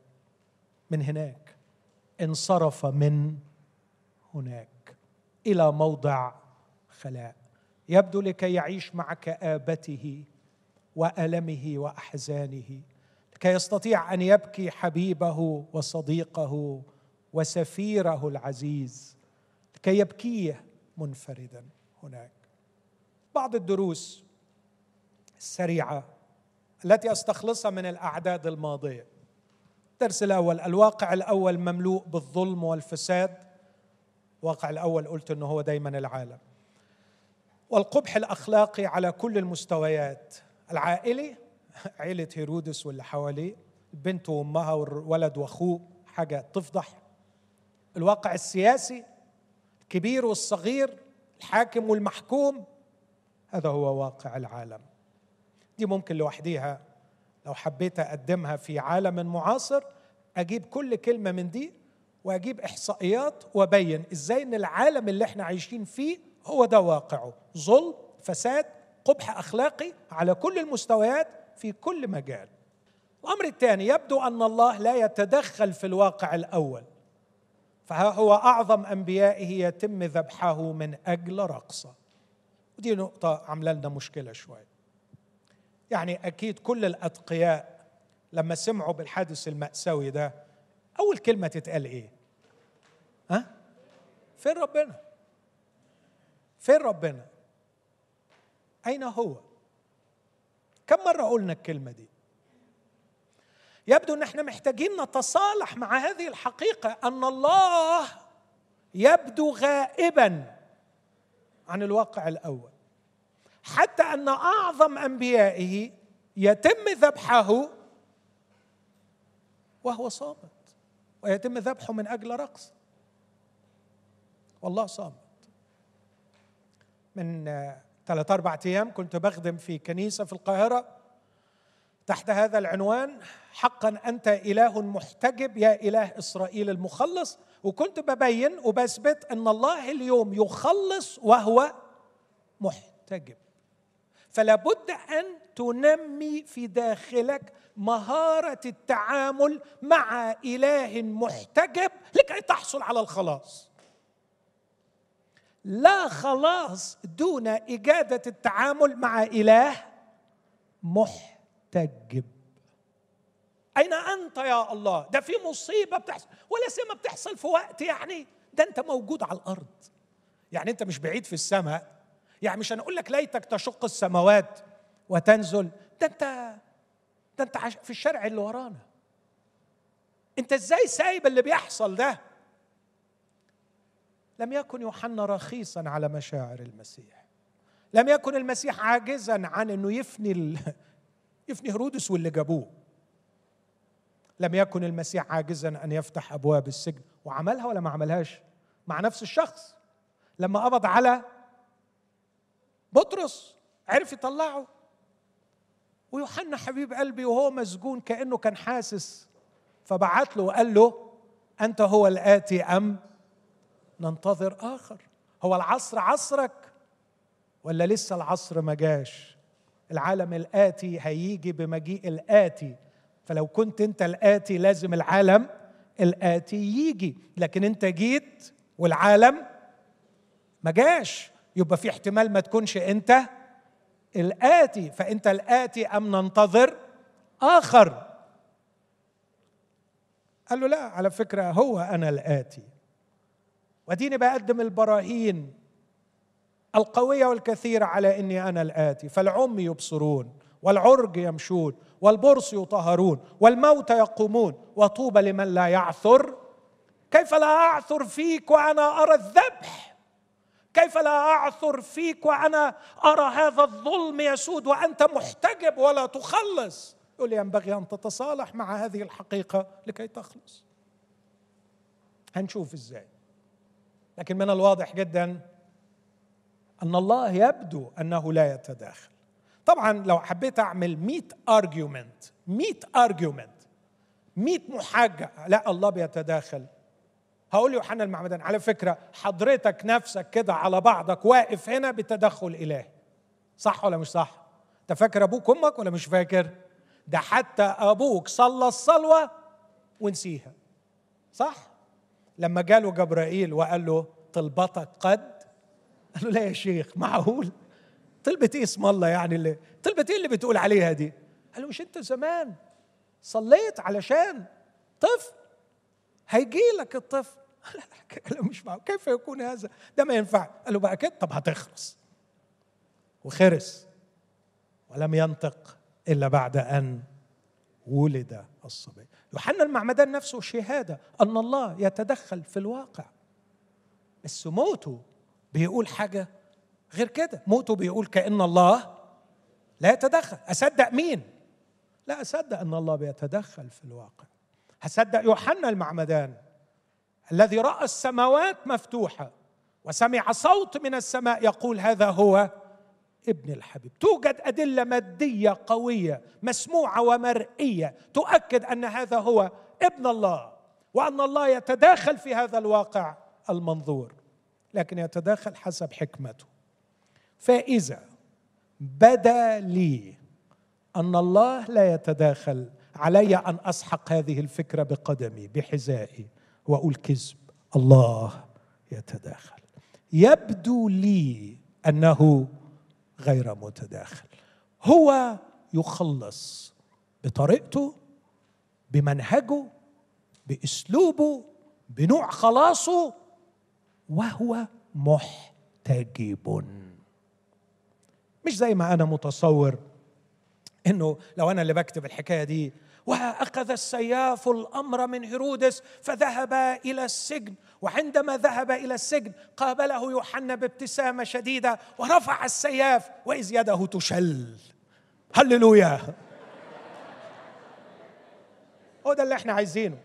A: من هناك انصرف من هناك إلى موضع خلاء. يبدو لكي يعيش مع كابته وألمه وأحزانه لكي يستطيع أن يبكي حبيبه وصديقه وسفيره العزيز لكي يبكيه منفردا هناك. بعض الدروس السريعه التي أستخلصها من الأعداد الماضية. الدرس الأول الواقع الأول مملوء بالظلم والفساد. الواقع الأول قلت إنه هو دايما العالم. والقبح الأخلاقي على كل المستويات العائلي عيلة هيرودس واللي حواليه البنت وأمها والولد وأخوه حاجة تفضح. الواقع السياسي الكبير والصغير الحاكم والمحكوم هذا هو واقع العالم. دي ممكن لوحديها. لو حبيت أقدمها في عالم معاصر أجيب كل كلمة من دي وأجيب إحصائيات وأبين إزاي إن العالم اللي إحنا عايشين فيه هو ده واقعه. ظلم فساد قبح أخلاقي على كل المستويات في كل مجال. الأمر الثاني يبدو أن الله لا يتدخل في الواقع الأول. فها هو أعظم أنبيائه يتم ذبحه من أجل رقصة. ودي نقطة عاملة لنا مشكلة شوية. يعني أكيد كل الأتقياء لما سمعوا بالحادث المأساوي ده أول كلمة تتقال إيه؟ ها؟ فين ربنا؟ فين ربنا؟ أين هو؟ كم مرة قلنا الكلمة دي؟ يبدو إن إحنا محتاجين نتصالح مع هذه الحقيقة أن الله يبدو غائبا عن الواقع الأول. حتى أن أعظم أنبيائه يتم ذبحه وهو صامت. ويتم ذبحه من أجل رقص. والله صامت. من ثلاث أربع أيام كنت بخدم في كنيسة في القاهرة. تحت هذا العنوان حقا أنت إله محتجب يا إله إسرائيل المخلص. وكنت ببين وبثبت أن الله اليوم يخلص وهو محتجب. فلا بد أن تنمي في داخلك مهارة التعامل مع إله محتجب لكي تحصل على الخلاص. لا خلاص دون إجادة التعامل مع إله محتجب. أين أنت يا الله؟ ده في مصيبة بتحصل ولا سيما بتحصل في وقت يعني ده أنت موجود على الأرض. يعني أنت مش بعيد في السماء يعني مش هنقول لك ليتك تشق السماوات وتنزل. ده انت ده انت في الشارع اللي ورانا. انت إزاي سايب اللي بيحصل ده؟ لم يكن يوحنا رخيصا على مشاعر المسيح. لم يكن المسيح عاجزا عن إنه يفني ال... يفني هرودس واللي جابوه. لم يكن المسيح عاجزا أن يفتح أبواب السجن. وعملها ولا ما عملهاش؟ مع نفس الشخص. لما قبض على بطرس عرف يطلعه. ويوحنا حبيب قلبي وهو مسجون كأنه كان حاسس. فبعت له وقال له أنت هو الآتي أم ننتظر آخر؟ هو العصر عصرك ولا لسه العصر ما جاش؟ العالم الآتي هيجي بمجيء الآتي. فلو كنت أنت الآتي لازم العالم الآتي يجي. لكن أنت جيت والعالم ما جاش. يبقى في احتمال ما تكونش انت الآتي فأنت الآتي أم ننتظر آخر. قال له لا على فكرة هو أنا الآتي. وديني بقدم البراهين القوية والكثيرة على إني أنا الآتي. فالعم يبصرون والعرج يمشون والبرص يطهرون والموتى يقومون. وطوبى لمن لا يعثر. كيف لا أعثر فيك وأنا أرى الذبح؟ كيف لا أعثر فيك وأنا أرى هذا الظلم يسود وأنت محتجب ولا تخلص؟ يقول ينبغي أن تتصالح مع هذه الحقيقة لكي تخلص. هنشوف إزاي. لكن من الواضح جدا أن الله يبدو أنه لا يتداخل. طبعا لو حبيت أعمل 100 argument 100 argument 100 محاجة لا الله بيتداخل هقول يوحنا المعمدان على فكرة حضرتك نفسك كده على بعضك واقف هنا بتدخل الهي صح ولا مش صح؟ أنت فاكر أبوك أمك ولا مش فاكر؟ ده حتى أبوك صلى الصلوة ونسيها. صح؟ لما جاله جبرائيل وقال له طلبتك قد؟ قال له لا يا شيخ معقول؟ طلبة إيه اسم الله يعني اللي طلبة إيه اللي بتقول عليها دي؟ قال له مش أنت زمان صليت علشان طفل؟ هيجي لك الطفل. له مش معقول. كيف يكون هذا؟ ده ما ينفع. قال له بقى كده طب هتخرس وخرس. ولم ينطق إلا بعد أن ولد الصبي. يوحنا المعمدان نفسه شهادة أن الله يتدخل في الواقع. بس موته بيقول حاجة غير كده. موته بيقول كأن الله لا يتدخل. أصدق مين؟ لا أصدق أن الله بيتدخل في الواقع. هصدق يوحنا المعمدان. الذي رأى السماوات مفتوحة وسمع صوت من السماء يقول هذا هو ابن الحبيب. توجد أدلة مادية قوية مسموعة ومرئية تؤكد أن هذا هو ابن الله وأن الله يتداخل في هذا الواقع المنظور لكن يتداخل حسب حكمته. فإذا بدا لي أن الله لا يتداخل علي أن أسحق هذه الفكرة بقدمي بحذائي. واقول كذب الله يتداخل. يبدو لي أنه غير متداخل. هو يخلص بطريقته بمنهجه بأسلوبه بنوع خلاصه وهو محتجب. مش زي ما أنا متصور إنه لو أنا اللي بكتب الحكاية دي وأخذ السياف الأمر من هيرودس فذهب إلى السجن. وعندما ذهب إلى السجن قابله يوحنا بابتسامة شديدة ورفع السياف وإذ يده تشل. هللويا! هو ده اللي إحنا عايزينه.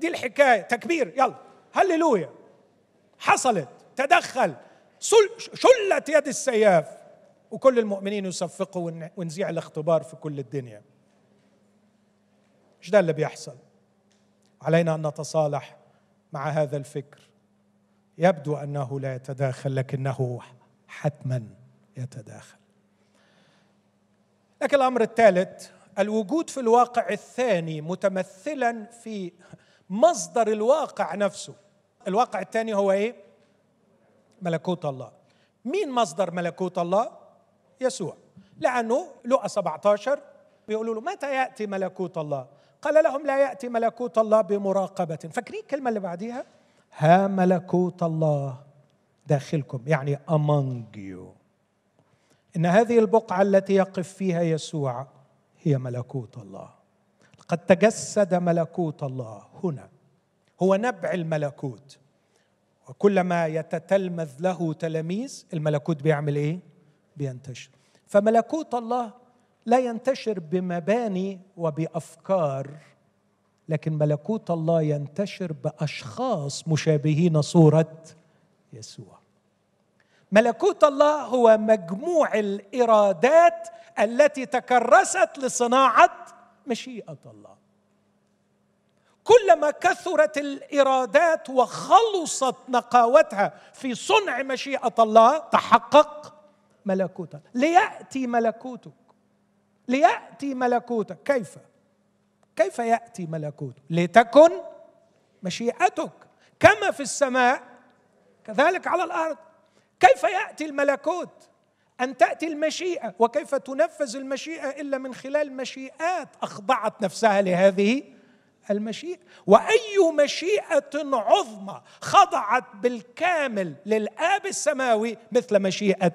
A: دي الحكاية. تكبير. يلا. هللويا! حصلت. تدخل. شلت يد السياف. وكل المؤمنين يصفقوا ونذيع الاختبار في كل الدنيا. مش ده اللي بيحصل؟ علينا أن نتصالح مع هذا الفكر. يبدو أنه لا يتداخل لكنه حتما يتداخل. لكن الأمر الثالث الوجود في الواقع الثاني متمثلا في مصدر الواقع نفسه. الواقع الثاني هو إيه؟ ملكوت الله. مين مصدر ملكوت الله؟ يسوع. لأنه لقى 17 بيقولوا له متى يأتي ملكوت الله؟ قال لهم لا يأتي ملكوت الله بمراقبة. فاكرين الكلمة اللي بعديها؟ ها ملكوت الله داخلكم يعني among you. إن هذه البقعة التي يقف فيها يسوع هي ملكوت الله. قد تجسد ملكوت الله هنا. هو نبع الملكوت. وكلما يتتلمذ له تلاميذ الملكوت بيعمل إيه؟ بينتشر. فملكوت الله لا ينتشر بمباني وبأفكار لكن ملكوت الله ينتشر بأشخاص مشابهين صورة يسوع. ملكوت الله هو مجموع الإرادات التي تكرست لصناعة مشيئة الله. كلما كثرت الإرادات وخلصت نقاوتها في صنع مشيئة الله تحقق ملكوتك ليأتي ملكوتك ليأتي ملكوتك. كيف؟ كيف يأتي ملكوتك؟ لتكن مشيئتك. كما في السماء كذلك على الأرض. كيف يأتي الملكوت؟ أن تأتي المشيئة. وكيف تنفذ المشيئة إلا من خلال مشيئات أخضعت نفسها لهذه المشيئة؟ وأي مشيئة عظمى خضعت بالكامل للآب السماوي مثل مشيئة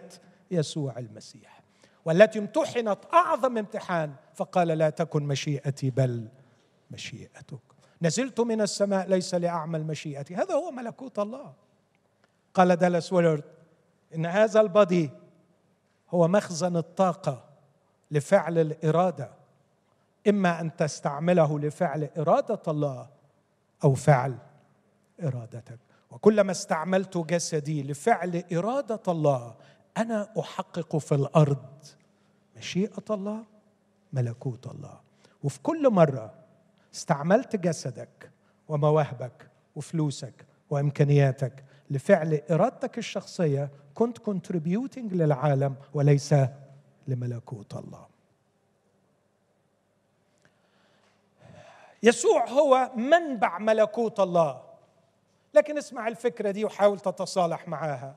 A: يسوع المسيح. والتي امتحنت أعظم امتحان. فقال لا تكن مشيئتي بل مشيئتك. نزلت من السماء ليس لأعمل مشيئتي. هذا هو ملكوت الله. قال دالاس ويلرد إن هذا البادي هو مخزن الطاقة لفعل الإرادة. إما أن تستعمله لفعل إرادة الله أو فعل إرادتك. وكلما استعملت جسدي لفعل إرادة الله أنا أحقق في الأرض مشيئة الله ملكوت الله. وفي كل مرة استعملت جسدك ومواهبك وفلوسك وإمكانياتك لفعل إرادتك الشخصية كنت كونتريبيوتنج للعالم وليس لملكوت الله. يسوع هو منبع ملكوت الله. لكن اسمع الفكرة دي وحاول تتصالح معاها.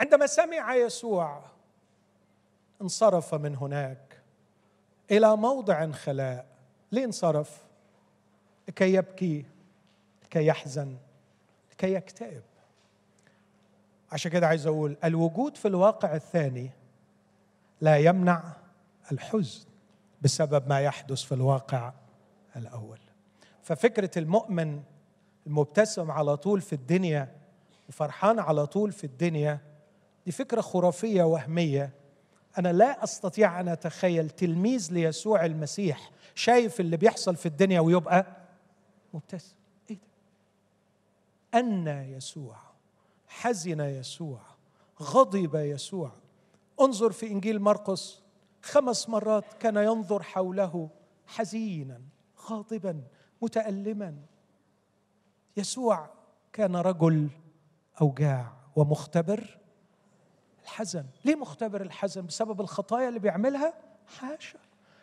A: عندما سمع يسوع انصرف من هناك إلى موضع خلاء ليه انصرف؟ لكي يبكي لكي يحزن لكي يكتئب. عشان كده عايز أقول الوجود في الواقع الثاني لا يمنع الحزن بسبب ما يحدث في الواقع الأول. ففكرة المؤمن المبتسم على طول في الدنيا وفرحان على طول في الدنيا دي فكرة خرافية وهمية. أنا لا أستطيع أن أتخيل تلميذ ليسوع المسيح شايف اللي بيحصل في الدنيا ويبقى مبتسم. إيه ده؟ أن يسوع حزن يسوع غضب يسوع. انظر في إنجيل مرقس خمس مرات كان ينظر حوله حزينا غاضبا متالما. يسوع كان رجل أوجاع ومختبر. الحزن ليه مختبر الحزن؟ بسبب الخطايا اللي بيعملها حاشا.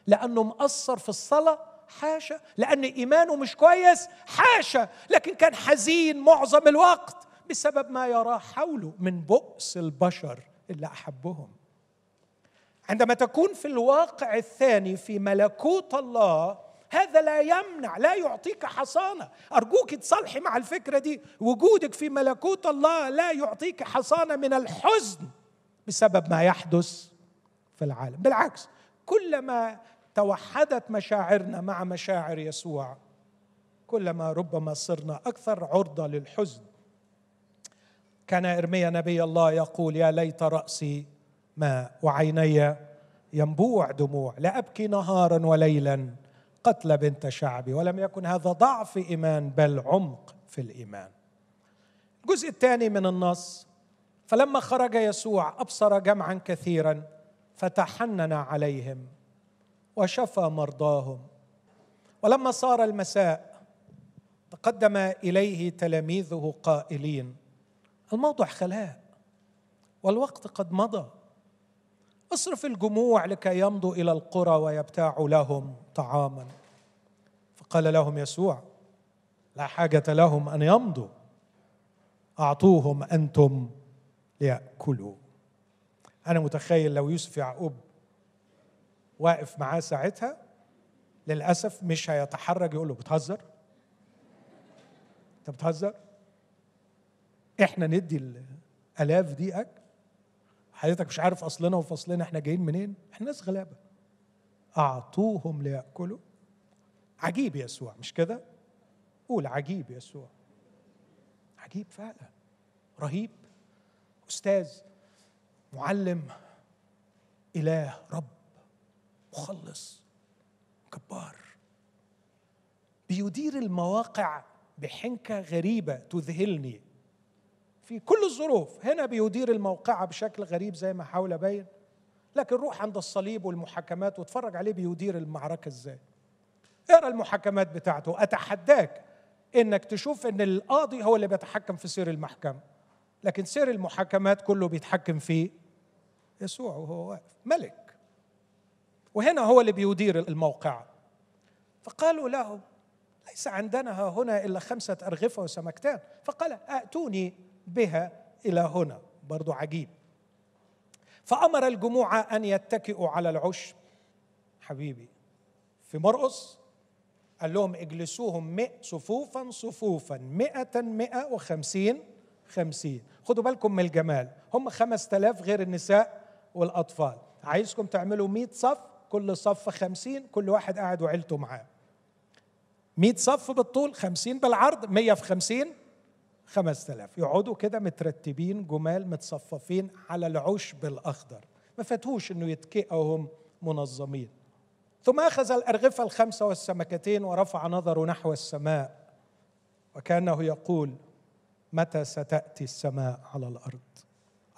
A: لأنه مقصر في الصلاة حاشا. لأن إيمانه مش كويس حاشا. لكن كان حزين معظم الوقت بسبب ما يراه حوله من بؤس البشر اللي أحبهم. عندما تكون في الواقع الثاني في ملكوت الله هذا لا يمنع لا يعطيك حصانة. أرجوك تصلحي مع الفكرة دي. وجودك في ملكوت الله لا يعطيك حصانة من الحزن. بسبب ما يحدث في العالم. بالعكس كلما توحدت مشاعرنا مع مشاعر يسوع كلما ربما صرنا أكثر عرضة للحزن. كان إرميا نبي الله يقول يا ليت رأسي ماء وعيني ينبوع دموع لا أبكي نهارا وليلا قتل بنت شعبي ولم يكن هذا ضعف إيمان بل عمق في الإيمان. الجزء الثاني من النص فلما خرج يسوع أبصر جمعا كثيرا فتحنن عليهم وشفى مرضاهم. ولما صار المساء تقدم إليه تلاميذه قائلين الموضع خلاء والوقت قد مضى. اصرف الجموع لكي يمضوا إلى القرى ويبتاعوا لهم طعاما. فقال لهم يسوع لا حاجة لهم أن يمضوا. أعطوهم أنتم لياكلوا أنا متخيل لو يوسف يعقوب واقف معاه ساعتها للأسف مش هيتحرج يقول له بتهزر؟ أنت بتهزر؟ إحنا ندي الآلاف دي اكل حضرتك مش عارف أصلنا وفصلنا إحنا جايين منين؟ إحنا ناس غلابة. أعطوهم ليأكلوا. عجيب يسوع. مش كده؟ قول عجيب يسوع. عجيب فعلا. رهيب. أستاذ معلم إله رب مخلص جبار. بيدير المواقع بحنكة غريبة تذهلني. في كل الظروف هنا بيدير الموقعة بشكل غريب زي ما حاول أبين. لكن روح عند الصليب والمحاكمات واتفرج عليه بيدير المعركة إزاي. اقرأ المحاكمات بتاعته أتحداك إنك تشوف إن القاضي هو اللي بيتحكم في سير المحكمة. لكن سير المحاكمات كله بيتحكم فيه يسوع وهو واقف. ملك. وهنا هو اللي بيدير الموقعة فقالوا له ليس عندنا ها هنا إلا خمسة أرغفة وسمكتان. فقال أتوني بها إلى هنا. برضو عجيب. فأمر الجموع أن يتكئوا على العشب حبيبي في مرقص قال لهم اجلسوهم مئة صفوفا صفوفا مئة مئة وخمسين خمسين. خدوا بالكم من الجمال. هم خمس تلاف غير النساء والأطفال. عايزكم تعملوا مئة صف كل صف خمسين كل واحد قاعد وعيلته معاه. مئة صف بالطول خمسين بالعرض مية في خمسين خمس تلاف يقعدوا كده مترتبين جمال متصففين على العشب الأخضر. ما فاتوش أنه يتكئوا هم منظمين. ثم أخذ الأرغفة الخمسة والسمكتين ورفع نظره نحو السماء. وكأنه يقول متى ستأتي السماء على الأرض؟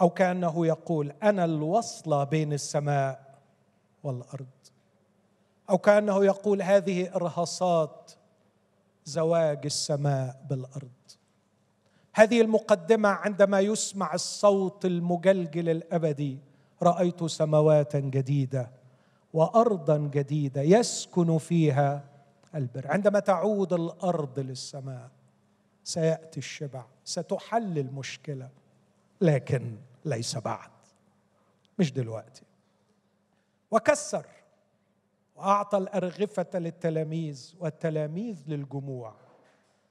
A: أو كأنه يقول أنا الوصله بين السماء والأرض. أو كأنه يقول هذه إرهاصات زواج السماء بالأرض. هذه المقدمة عندما يسمع الصوت المجلجل الأبدي رأيت سماوات جديدة وأرضا جديدة يسكن فيها البر. عندما تعود الأرض للسماء سيأتي الشبع. ستحل المشكلة لكن ليس بعد. مش دلوقتي. وكسر وأعطى الأرغفة للتلاميذ والتلاميذ للجموع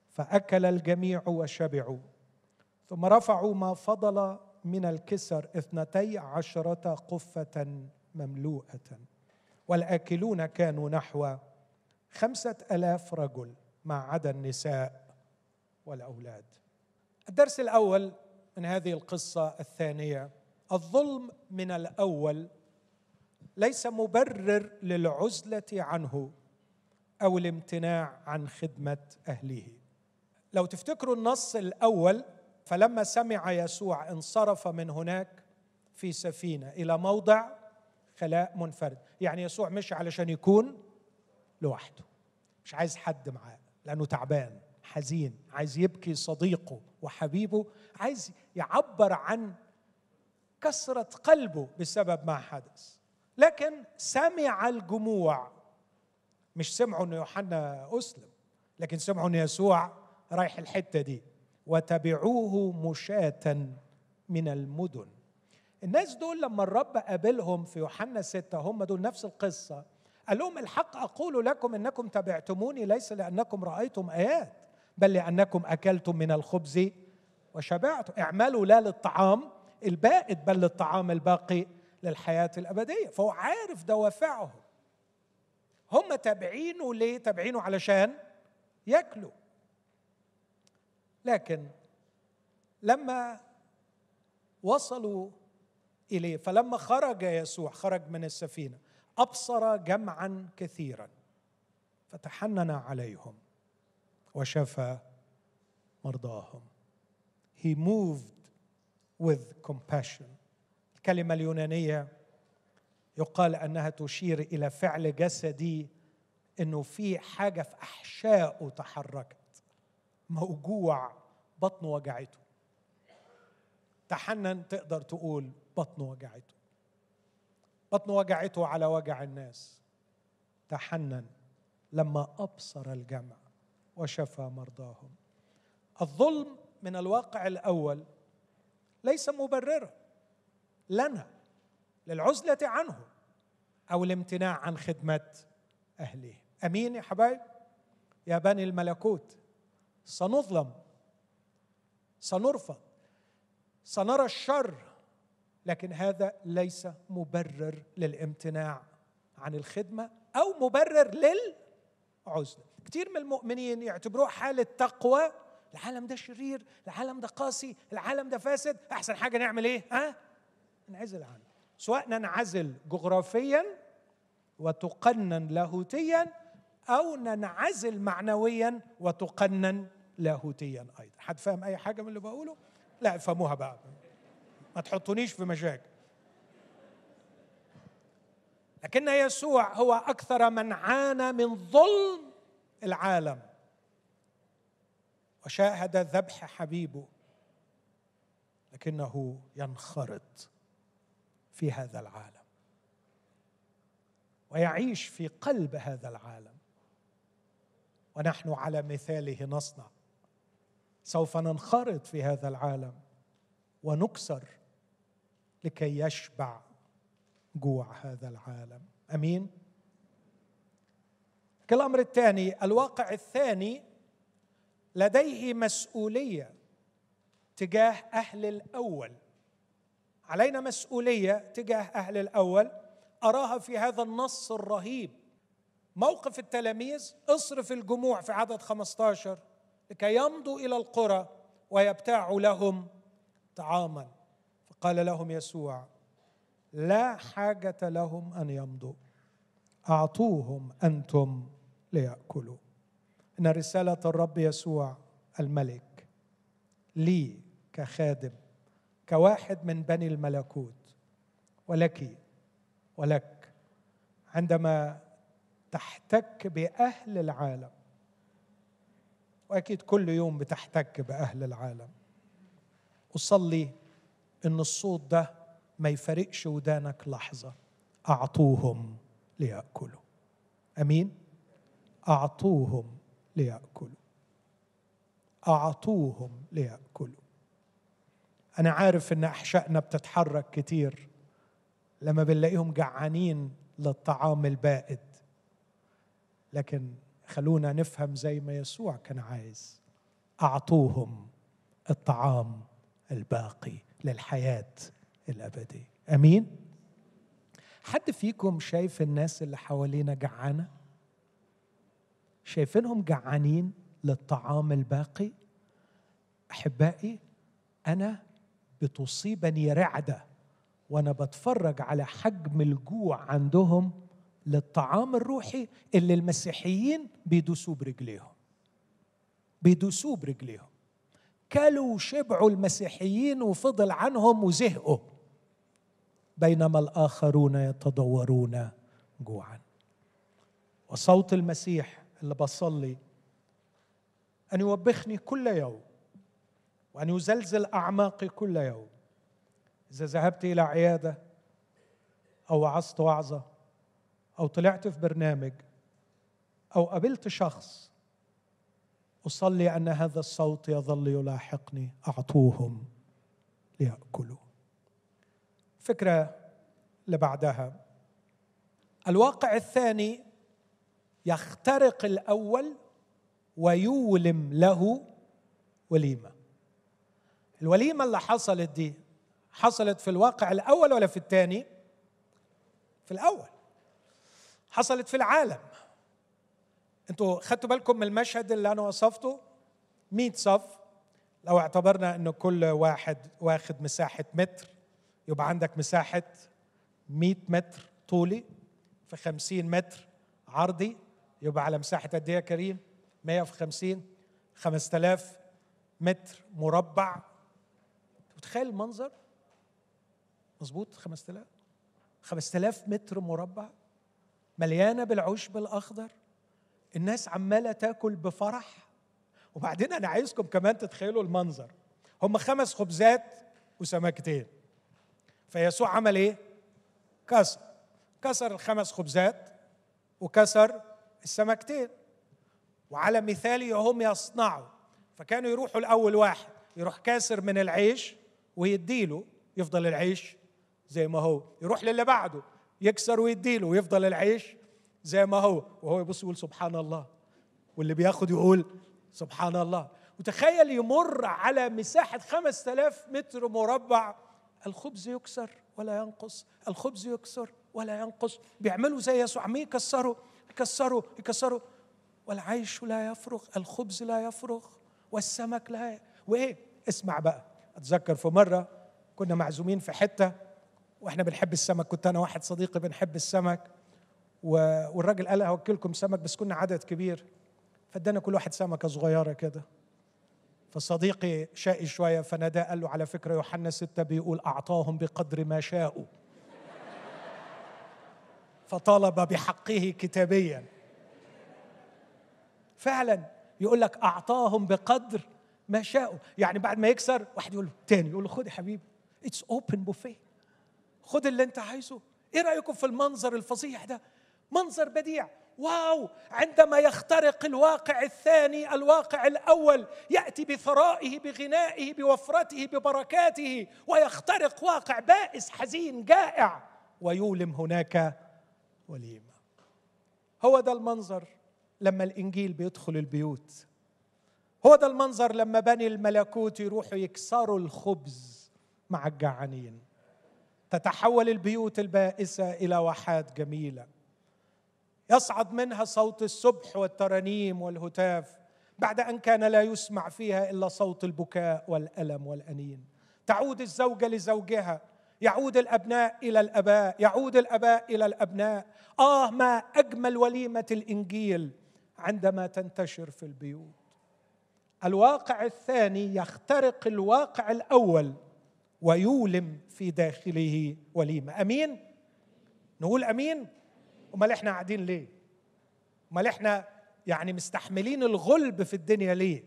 A: فأكل الجميع وشبعوا ثم رفعوا ما فضل من الكسر اثنتي عشرة قفة مملوءة. والآكلون كانوا نحو خمسة ألاف رجل مع عدا النساء والأولاد. الدرس الأول من هذه القصة الثانية. الظلم من الأول ليس مبرر للعزلة عنه أو الامتناع عن خدمة أهله. لو تفتكروا النص الأول فلما سمع يسوع انصرف من هناك في سفينة إلى موضع خلاء منفرد. يعني يسوع مش علشان يكون لوحده مش عايز حد معاه لأنه تعبان. حزين عايز يبكي صديقه وحبيبه عايز يعبر عن كسرة قلبه بسبب ما حدث. لكن سمع الجموع. مش سمعوا ان يوحنا أسلم لكن سمعوا ان يسوع رايح الحتة دي. وتبعوه مشاة من المدن. الناس دول لما الرب قابلهم في يوحنا ستة هم دول نفس القصة. قال لهم الحق أقول لكم إنكم تبعتموني ليس لأنكم رأيتم آيات. بل لأنكم أكلتم من الخبز وشبعتم. اعملوا لا للطعام البائد بل للطعام الباقي للحياة الأبدية. فهو عارف دوافعهم. هم تابعينه ليه؟ تابعينه علشان ياكلوا. لكن لما وصلوا إليه فلما خرج يسوع خرج من السفينة أبصر جمعا كثيرا فتحنن عليهم. وشفى مرضاهم. He moved with compassion. الكلمة اليونانية يقال أنها تشير إلى فعل جسدي إنه في حاجة في أحشائه تحركت. موجوع بطنه وجعته. تحنن تقدر تقول بطنه وجعته. بطنه وجعته على وجع الناس. تحنن لما أبصر الجمع. وشفى مرضاهم. الظلم من الواقع الأول ليس مبررا لنا للعزلة عنه أو الامتناع عن خدمة أهله. أمين يا حبايب؟ يا بني الملكوت سنظلم سنرفض سنرى الشر لكن هذا ليس مبرر للامتناع عن الخدمة أو مبرر للعزلة. كثير من المؤمنين يعتبروه حالة تقوى. العالم ده شرير العالم ده قاسي العالم ده فاسد. أحسن حاجة نعمل إيه؟ ها؟ ننعزل عنه. سواء ننعزل جغرافيا وتقنن لاهوتيا أو ننعزل معنويا وتقنن لاهوتيا أيضا. حد فاهم أي حاجة من اللي بقوله؟ لا افهموها بقى. ما تحطونيش في مشاكل. لكن يسوع هو أكثر من عانى من ظلم العالم. وشاهد ذبح حبيبه لكنه ينخرط في هذا العالم. ويعيش في قلب هذا العالم. ونحن على مثاله نصنع. سوف ننخرط في هذا العالم ونكسر لكي يشبع جوع هذا العالم. أمين؟ الامر الثاني الواقع الثاني لديه مسؤولية تجاه أهل الأول. علينا مسؤولية تجاه أهل الأول. أراها في هذا النص الرهيب. موقف التلاميذ اصرف الجموع في عدد 15 لكي يمضوا إلى القرى ويبتاعوا لهم طعاما. فقال لهم يسوع لا حاجة لهم أن يمضوا. أعطوهم أنتم ليأكلوا. إن رسالة الرب يسوع الملك لي كخادم كواحد من بني الملكوت ولك ولك عندما تحتك بأهل العالم وأكيد كل يوم بتحتك بأهل العالم. أصلي إن الصوت ده ما يفرقش ودانك لحظة أعطوهم ليأكلوا. آمين؟ أعطوهم ليأكلوا. أعطوهم ليأكلوا. أنا عارف إن أحشائنا بتتحرك كتير لما بنلاقيهم جعانين للطعام البائد. لكن خلونا نفهم زي ما يسوع كان عايز. أعطوهم الطعام الباقي للحياة الأبدية. آمين؟ حد فيكم شايف الناس اللي حوالينا جعانة؟ شايفينهم جعانين للطعام الباقي؟ أحبائي أنا بتصيبني رعدة وأنا بتفرج على حجم الجوع عندهم للطعام الروحي اللي المسيحيين بيدوسوه برجليهم. بيدوسوه برجليهم. كلوا وشبعوا المسيحيين وفضل عنهم وزهقوا. بينما الآخرون يتضورون جوعا. وصوت المسيح اللي بصلي أن يوبخني كل يوم وأن يزلزل أعماقي كل يوم. إذا ذهبت إلى عيادة أو وعظت وعظة أو طلعت في برنامج أو قابلت شخص أصلي أن هذا الصوت يظل يلاحقني أعطوهم ليأكلوا. الفكرة اللي بعدها الواقع الثاني يخترق الأول ويولم له وليمة. الوليمة اللي حصلت دي حصلت في الواقع الأول ولا في الثاني؟ في الأول. حصلت في العالم. أنتوا خدتوا بالكم من المشهد اللي أنا وصفته؟ 100 صف. لو اعتبرنا انه كل واحد واخد مساحة متر يبقى عندك مساحة 100 متر طولي في 50 متر عرضي. يبقى على مساحة قد إيه يا كريم؟ 150 5000 متر مربع. متخيل المنظر؟ مظبوط؟ 5000 5000 متر مربع مليانة بالعشب الاخضر الناس عمالة تاكل بفرح. وبعدين أنا عايزكم كمان تتخيلوا المنظر. هم خمس خبزات وسمكتين فيسوع عمل إيه؟ كسر. كسر الخمس خبزات وكسر السمكتين. وعلى مثالي هم يصنعوا. فكانوا يروحوا الأول واحد يروح كاسر من العيش ويديله يفضل العيش زي ما هو. يروح للي بعده يكسر ويديله ويفضل العيش زي ما هو. وهو يبص يقول سبحان الله واللي بياخد يقول سبحان الله وتخيل يمر على مساحة خمس آلاف متر مربع. الخبز يكسر ولا ينقص الخبز يكسر ولا ينقص. بيعملوا زي يسوع. عمال يكسروا. يكسروا يكسروا. والعيش لا يفرغ الخبز لا يفرغ والسمك لا ي... وإيه؟ اسمع بقى. أتذكر في مرة كنا معزومين في حتة وإحنا بنحب السمك. كنت أنا واحد صديقي بنحب السمك. والراجل قال هوكلكم سمك بس كنا عدد كبير. فادانا كل واحد سمكة صغيرة كده. فصديقي شقي شوية فناداه قال له على فكرة يوحنا ستة بيقول أعطاهم بقدر ما شاءوا. فطالب بحقه كتابيا. فعلا يقول لك أعطاهم بقدر ما شاءوا. يعني بعد ما يكسر واحد يقول له تاني يقول له خد يا حبيبي it's open buffet خد اللي أنت عايزه. إيه رأيكم في المنظر الفظيع ده؟ منظر بديع. Wow! عندما يخترق الواقع الثاني الواقع الأول يأتي بثرائه بغنائه بوفرته ببركاته ويخترق واقع بائس حزين جائع. ويولم هناك وليمه هو ده المنظر لما الإنجيل بيدخل البيوت. هو ده المنظر لما بني الملكوت يروحوا يكسروا الخبز مع الجعانين. تتحول البيوت البائسة إلى واحات جميلة. يصعد منها صوت السبح والترانيم والهتاف بعد أن كان لا يسمع فيها إلا صوت البكاء والألم والأنين. تعود الزوجة لزوجها يعود الأبناء إلى الأباء يعود الأباء إلى الأبناء. آه ما أجمل وليمة الإنجيل عندما تنتشر في البيوت. الواقع الثاني يخترق الواقع الأول ويولم في داخله وليمة. أمين؟ نقول أمين؟ أمال إحنا قاعدين ليه؟ أمال إحنا يعني مستحملين الغلب في الدنيا ليه؟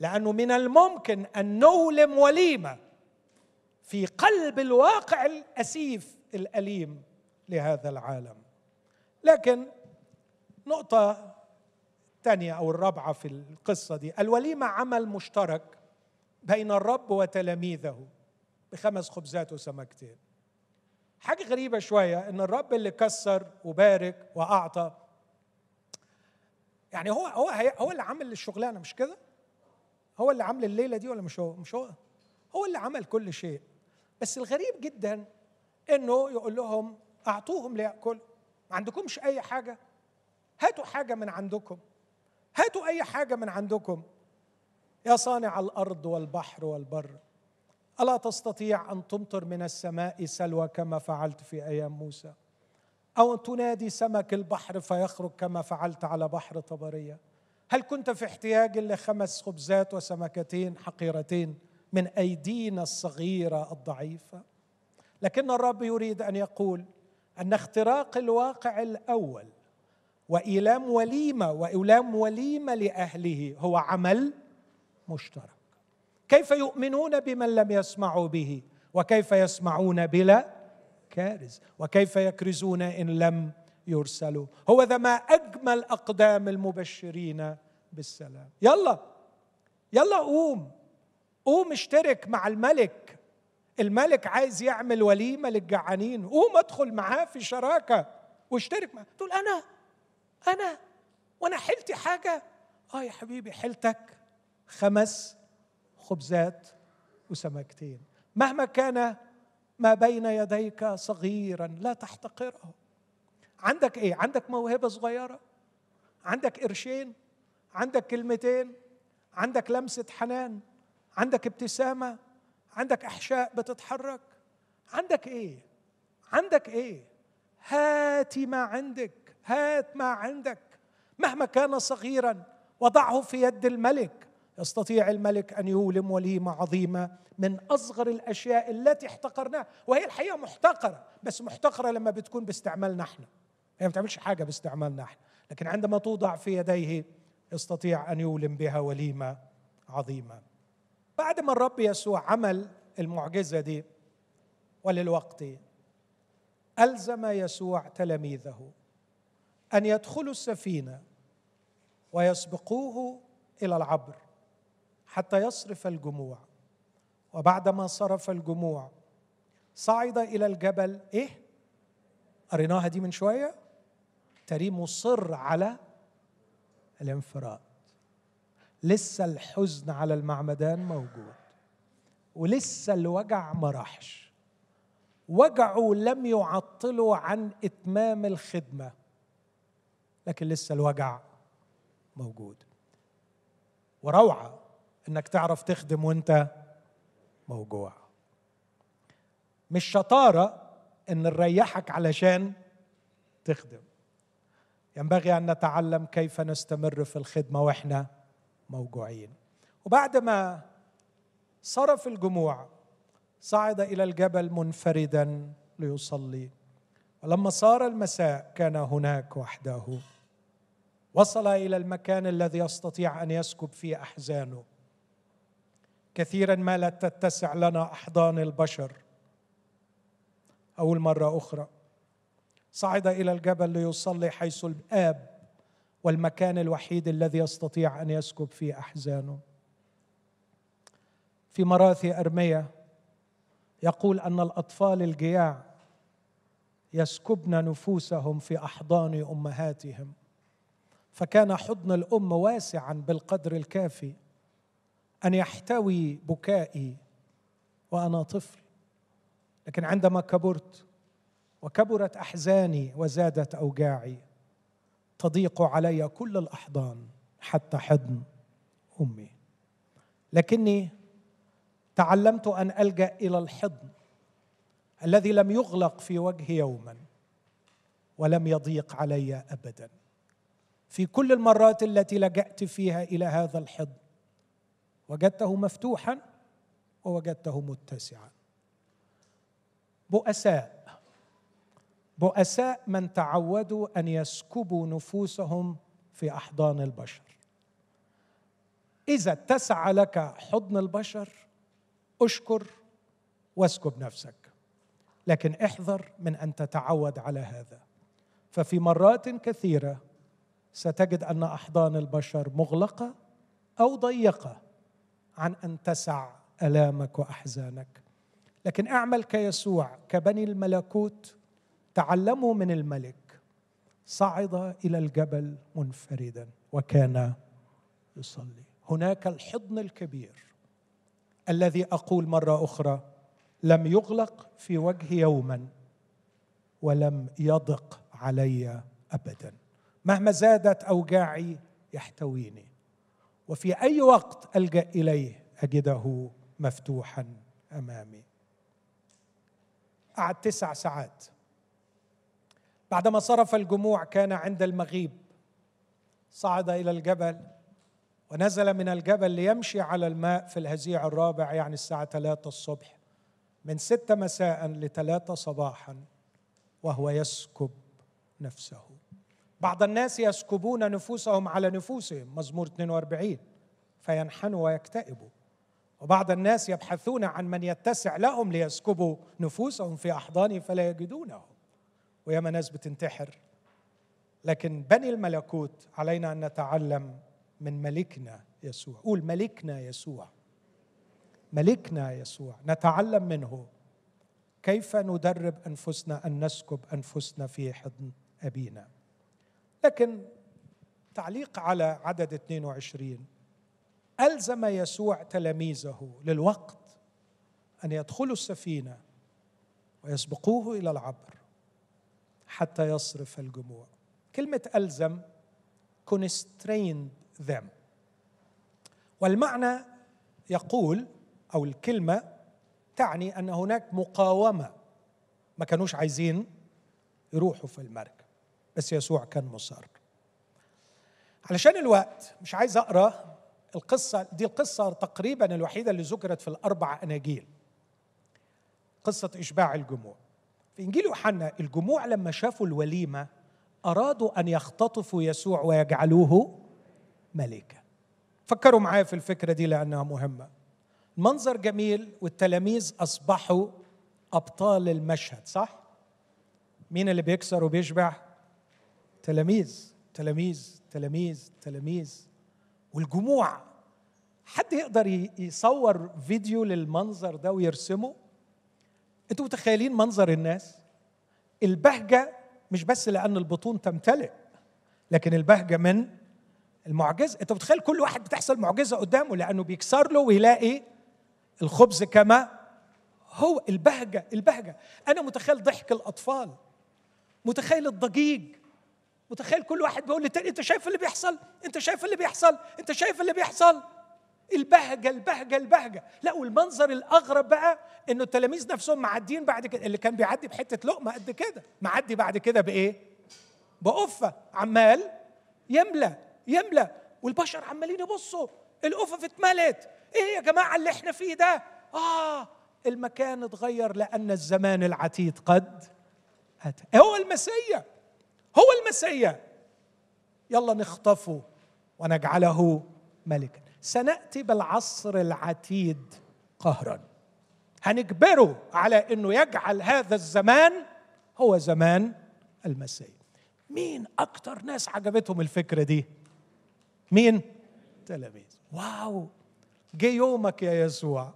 A: لأنه من الممكن أن نولم وليمة في قلب الواقع الأسيف الأليم لهذا العالم. لكن نقطة الثانية أو الرابعة في القصة دي الوليمة عمل مشترك بين الرب وتلاميذه بخمس خبزات وسمكتين. حاجة غريبة شوية إن الرب اللي كسر وبارك وأعطى يعني هو هو هو اللي عامل الشغلانة مش كده؟ هو اللي عامل الليلة دي ولا مش هو؟ مش هو هو اللي عمل كل شيء. بس الغريب جدا إنه يقول لهم أعطوهم ليأكل. ما عندكمش أي حاجة؟ هاتوا حاجة من عندكم. هاتوا أي حاجة من عندكم. يا صانع الأرض والبحر والبر ألا تستطيع أن تمطر من السماء سلوى كما فعلت في أيام موسى؟ أو تنادي سمك البحر فيخرج كما فعلت على بحر طبرية؟ هل كنت في احتياج لخمس خبزات وسمكتين حقيرتين من أيدينا الصغيرة الضعيفة. لكن الرب يريد أن يقول أن اختراق الواقع الأول وإيلام وليمة وإيلام وليمة لأهله هو عمل مشترك. كيف يؤمنون بمن لم يسمعوا به؟ وكيف يسمعون بلا كارز وكيف يكرزون إن لم يرسلوا؟ هو ذا ما أجمل أقدام المبشرين بالسلام. يلا يلا قوم. قوم اشترك مع الملك. الملك عايز يعمل وليمه للجعانين قوم ادخل معاه في شراكة واشترك معاه. تقول أنا أنا وأنا حلتي حاجة. آه يا حبيبي حلتك خمس خبزات وسمكتين. مهما كان ما بين يديك صغيرا لا تحتقره. عندك إيه؟ عندك موهبة صغيرة؟ عندك قرشين؟ عندك كلمتين؟ عندك لمسة حنان؟ عندك ابتسامة؟ عندك أحشاء بتتحرك؟ عندك إيه؟ عندك إيه؟ هاتي ما عندك هات ما عندك. مهما كان صغيرا وضعه في يد الملك. يستطيع الملك أن يولم وليمة عظيمة من أصغر الأشياء التي احتقرناها. وهي الحقيقة محتقرة بس محتقرة لما بتكون باستعمالنا إحنا هي ما بتعملش حاجة باستعمالنا إحنا لكن عندما توضع في يديه يستطيع أن يولم بها وليمة عظيمة. بعد ما الرب يسوع عمل المعجزة دي وللوقت ألزم يسوع تلاميذه أن يدخلوا السفينة ويسبقوه إلى العبر حتى يصرف الجموع. وبعدما صرف الجموع صعد إلى الجبل إيه؟ قريناها دي من شوية؟ تري مصر على الانفراد. لسه الحزن على المعمدان موجود ولسه الوجع ما راحش. وجعه لم يعطله عن إتمام الخدمة لكن لسه الوجع موجود. وروعة إنك تعرف تخدم وأنت موجوع. مش شطارة إن نريحك علشان تخدم. ينبغي أن نتعلم كيف نستمر في الخدمة وإحنا موجوعين. وبعد ما صرف الجموع صعد إلى الجبل منفردا ليصلي. ولما صار المساء كان هناك وحده. وصل إلى المكان الذي يستطيع أن يسكب فيه أحزانه. كثيرا ما لا تتسع لنا أحضان البشر. أول مرة أخرى صعد إلى الجبل ليصلي حيث الآب. والمكان الوحيد الذي يستطيع أن يسكب فيه أحزانه. في مراثي أرمية يقول أن الأطفال الجياع يسكبن نفوسهم في أحضان أمهاتهم فكان حضن الأم واسعا بالقدر الكافي أن يحتوي بكائي وأنا طفل. لكن عندما كبرت وكبرت أحزاني وزادت أوجاعي تضيق علي كل الأحضان حتى حضن أمي. لكني تعلمت أن ألجأ إلى الحضن الذي لم يغلق في وجهي يوما ولم يضيق علي ابدا. في كل المرات التي لجأت فيها إلى هذا الحضن وجدته مفتوحا ووجدته متسعا. بؤساء بؤساء من تعودوا أن يسكبوا نفوسهم في أحضان البشر. إذا اتسع لك حضن البشر أشكر واسكب نفسك. لكن احذر من أن تتعود على هذا. ففي مرات كثيرة ستجد أن أحضان البشر مغلقة أو ضيقة عن أن تسع ألامك وأحزانك. لكن اعمل كيسوع كبني الملكوت تعلموا من الملك. صعد إلى الجبل منفردا وكان يصلي. هناك الحضن الكبير الذي أقول مرة أخرى لم يغلق في وجهي يوما ولم يضق علي ابدا. مهما زادت أوجاعي يحتويني. وفي أي وقت ألجأ إليه أجده مفتوحا أمامي. قعد تسع ساعات. بعدما صرف الجموع كان عند المغيب صعد إلى الجبل ونزل من الجبل ليمشي على الماء في الهزيع الرابع يعني الساعة ثلاثة الصبح من ستة مساء لثلاثة صباحا وهو يسكب نفسه. بعض الناس يسكبون نفوسهم على نفوسهم مزمور 42 فينحنوا ويكتئبوا. وبعض الناس يبحثون عن من يتسع لهم ليسكبوا نفوسهم في احضانه فلا يجدونه. وياما ناس بتنتحر. لكن بني الملكوت علينا أن نتعلم من ملكنا يسوع. قول ملكنا يسوع. ملكنا يسوع. نتعلم منه. كيف ندرب أنفسنا أن نسكب أنفسنا في حضن أبينا؟ لكن تعليق على عدد 22 ألزم يسوع تلاميذه للوقت أن يدخلوا السفينة ويسبقوه إلى العبر. حتى يصرف الجموع. كلمة ألزم constrained them. والمعنى يقول أو الكلمة تعني أن هناك مقاومة. ما كانوش عايزين يروحوا في المركب بس يسوع كان مصر. علشان الوقت مش عايز أقرأ القصة دي القصة تقريبا الوحيدة اللي ذكرت في الأربع أناجيل. قصة إشباع الجموع. في انجيل يوحنا الجموع لما شافوا الوليمة أرادوا أن يختطفوا يسوع ويجعلوه ملكا فكروا معايا في الفكرة دي لأنها مهمة. المنظر جميل والتلاميذ أصبحوا أبطال المشهد صح؟ مين اللي بيكسر وبيشبع؟ تلاميذ تلاميذ تلاميذ تلاميذ. والجموع حد يقدر يصور فيديو للمنظر ده ويرسمه؟ أنتوا متخيلين منظر الناس؟ البهجة مش بس لأن البطون تمتلئ لكن البهجة من المعجزة. انت متخيل كل واحد بتحصل معجزة قدامه لأنه بيكسر له ويلاقي الخبز كما هو. البهجة البهجة. أنا متخيل ضحك الأطفال. متخيل الضجيج. متخيل كل واحد بيقول للتاني أنت شايف اللي بيحصل؟ أنت شايف اللي بيحصل؟ أنت شايف اللي بيحصل؟ البهجة البهجة البهجة. لا والمنظر الأغرب بقى إنه التلاميذ نفسهم معديين بعد كده اللي كان بيعدي بحتة لقمة قد كده معدي بعد كده بإيه؟ بقفه عمال يملى يملى والبشر عمالين يبصوا. القفف اتملت. إيه يا جماعة اللي إحنا فيه ده؟ آه المكان اتغير لأن الزمان العتيد قد أتى. هو المسيا هو المسيا يلا نخطفه ونجعله ملكا. سنأتي بالعصر العتيد قهرا. هنجبره على إنه يجعل هذا الزمان هو زمان المسيح. مين أكتر ناس عجبتهم الفكرة دي؟ مين؟ تلاميذ واو! جه يومك يا يسوع.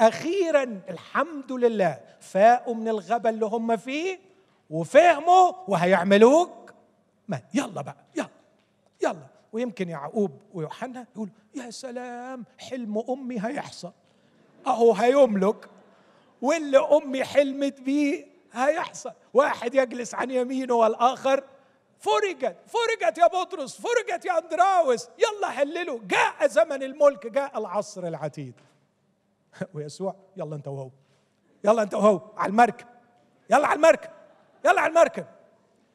A: أخيرا الحمد لله فاقوا من الغبا اللي هم فيه وفهموا وهيعملوك ما يلا بقى يلا يلا. ويمكن يعقوب ويوحنا يقول يا سلام حلم أمي هيحصل. أهو هيملك واللي أمي حلمت بيه هيحصل. واحد يجلس عن يمينه والآخر فرجت فرجت يا بطرس فرجت يا أندراوس. يلا حللوا جاء زمن الملك جاء العصر العتيد. ويسوع يلا انت وهو يلا انت وهو على المركب. يلا على المركب. يلا على المركب.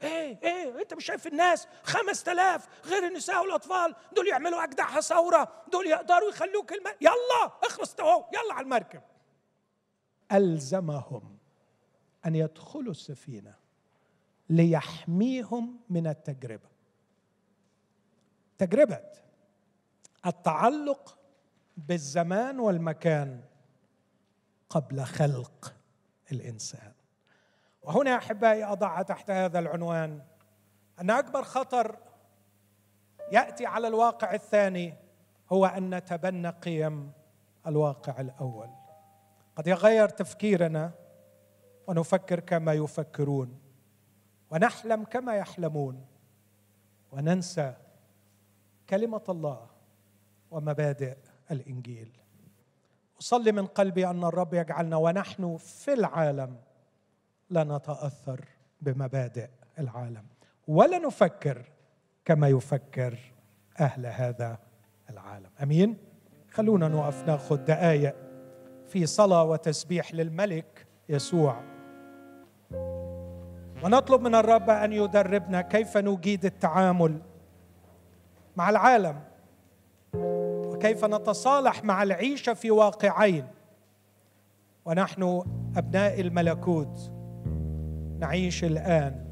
A: إيه إيه أنت مش شايف الناس؟ خمس تلاف غير النساء والأطفال. دول يعملوا اجدعها ثوره دول يقدروا يخلوك الم... يلا اخلص اهو يلا على المركب. ألزمهم أن يدخلوا السفينة ليحميهم من التجربة. تجربة التعلق بالزمان والمكان قبل خلق الإنسان. وهنا أحبائي اضعها تحت هذا العنوان أن أكبر خطر يأتي على الواقع الثاني هو أن نتبنى قيم الواقع الأول. قد يغير تفكيرنا ونفكر كما يفكرون ونحلم كما يحلمون وننسى كلمة الله ومبادئ الإنجيل. أصلي من قلبي أن الرب يجعلنا ونحن في العالم لا نتاثر بمبادئ العالم. ولا نفكر كما يفكر أهل هذا العالم. أمين؟ خلونا نقف نأخذ دقائق في صلاة وتسبيح للملك يسوع. ونطلب من الرب أن يدربنا كيف نجيد التعامل مع العالم وكيف نتصالح مع العيشة في واقعين. ونحن أبناء الملكوت. نعيش الآن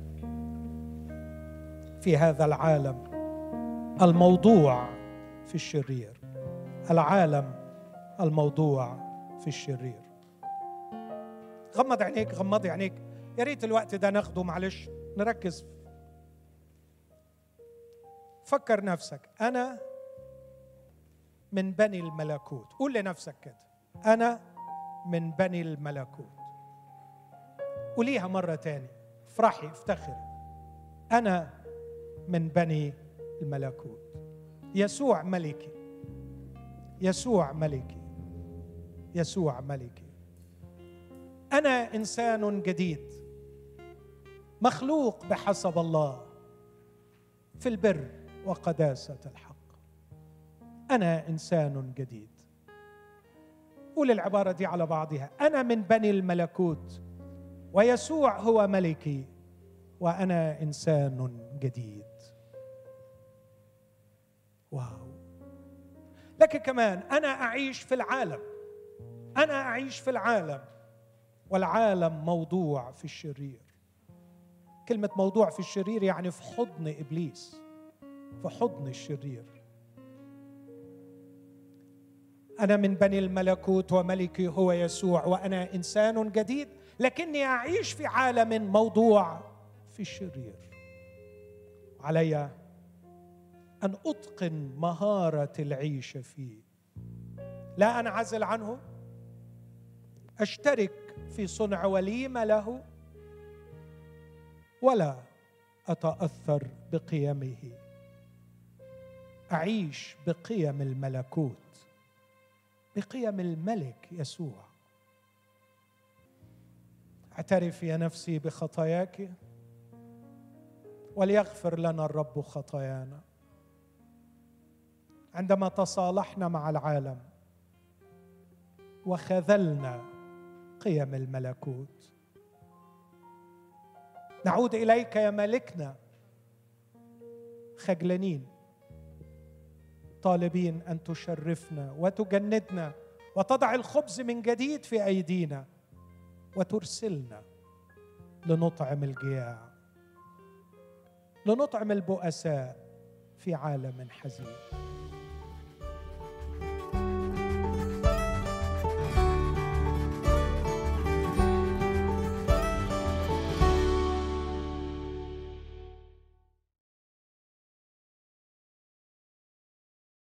A: في هذا العالم الموضوع في الشرير. العالم الموضوع في الشرير. غمض عينيك غمضي عينيك. يا ريت الوقت ده ناخده معلش. نركز. فكر نفسك. أنا من بني الملكوت. قول لنفسك كده. أنا من بني الملكوت. قوليها مرة تاني افرحي افتخري أنا من بني الملكوت. يسوع ملكي. يسوع ملكي. يسوع ملكي. أنا إنسان جديد. مخلوق بحسب الله. في البر وقداسة الحق. أنا إنسان جديد. قول العبارة دي على بعضها. أنا من بني الملكوت. ويسوع هو ملكي وأنا إنسان جديد. واو. لكن كمان أنا أعيش في العالم. أنا أعيش في العالم. والعالم موضوع في الشرير. كلمة موضوع في الشرير يعني في حضن إبليس. في حضن الشرير. أنا من بني الملكوت وملكي هو يسوع وأنا إنسان جديد. لكني أعيش في عالم موضوع في الشرير علي أن أتقن مهارة العيش فيه. لا أنعزل عنه. أشترك في صنع وليمة له. ولا أتأثر بقيمه. أعيش بقيم الملكوت بقيم الملك يسوع. اعترف يا نفسي بخطاياك وليغفر لنا الرب خطايانا. عندما تصالحنا مع العالم وخذلنا قيم الملكوت. نعود إليك يا ملكنا خجلانين طالبين أن تشرفنا وتجندنا وتضع الخبز من جديد في أيدينا. وترسلنا لنطعم الجياع لنطعم البؤساء في عالم حزين.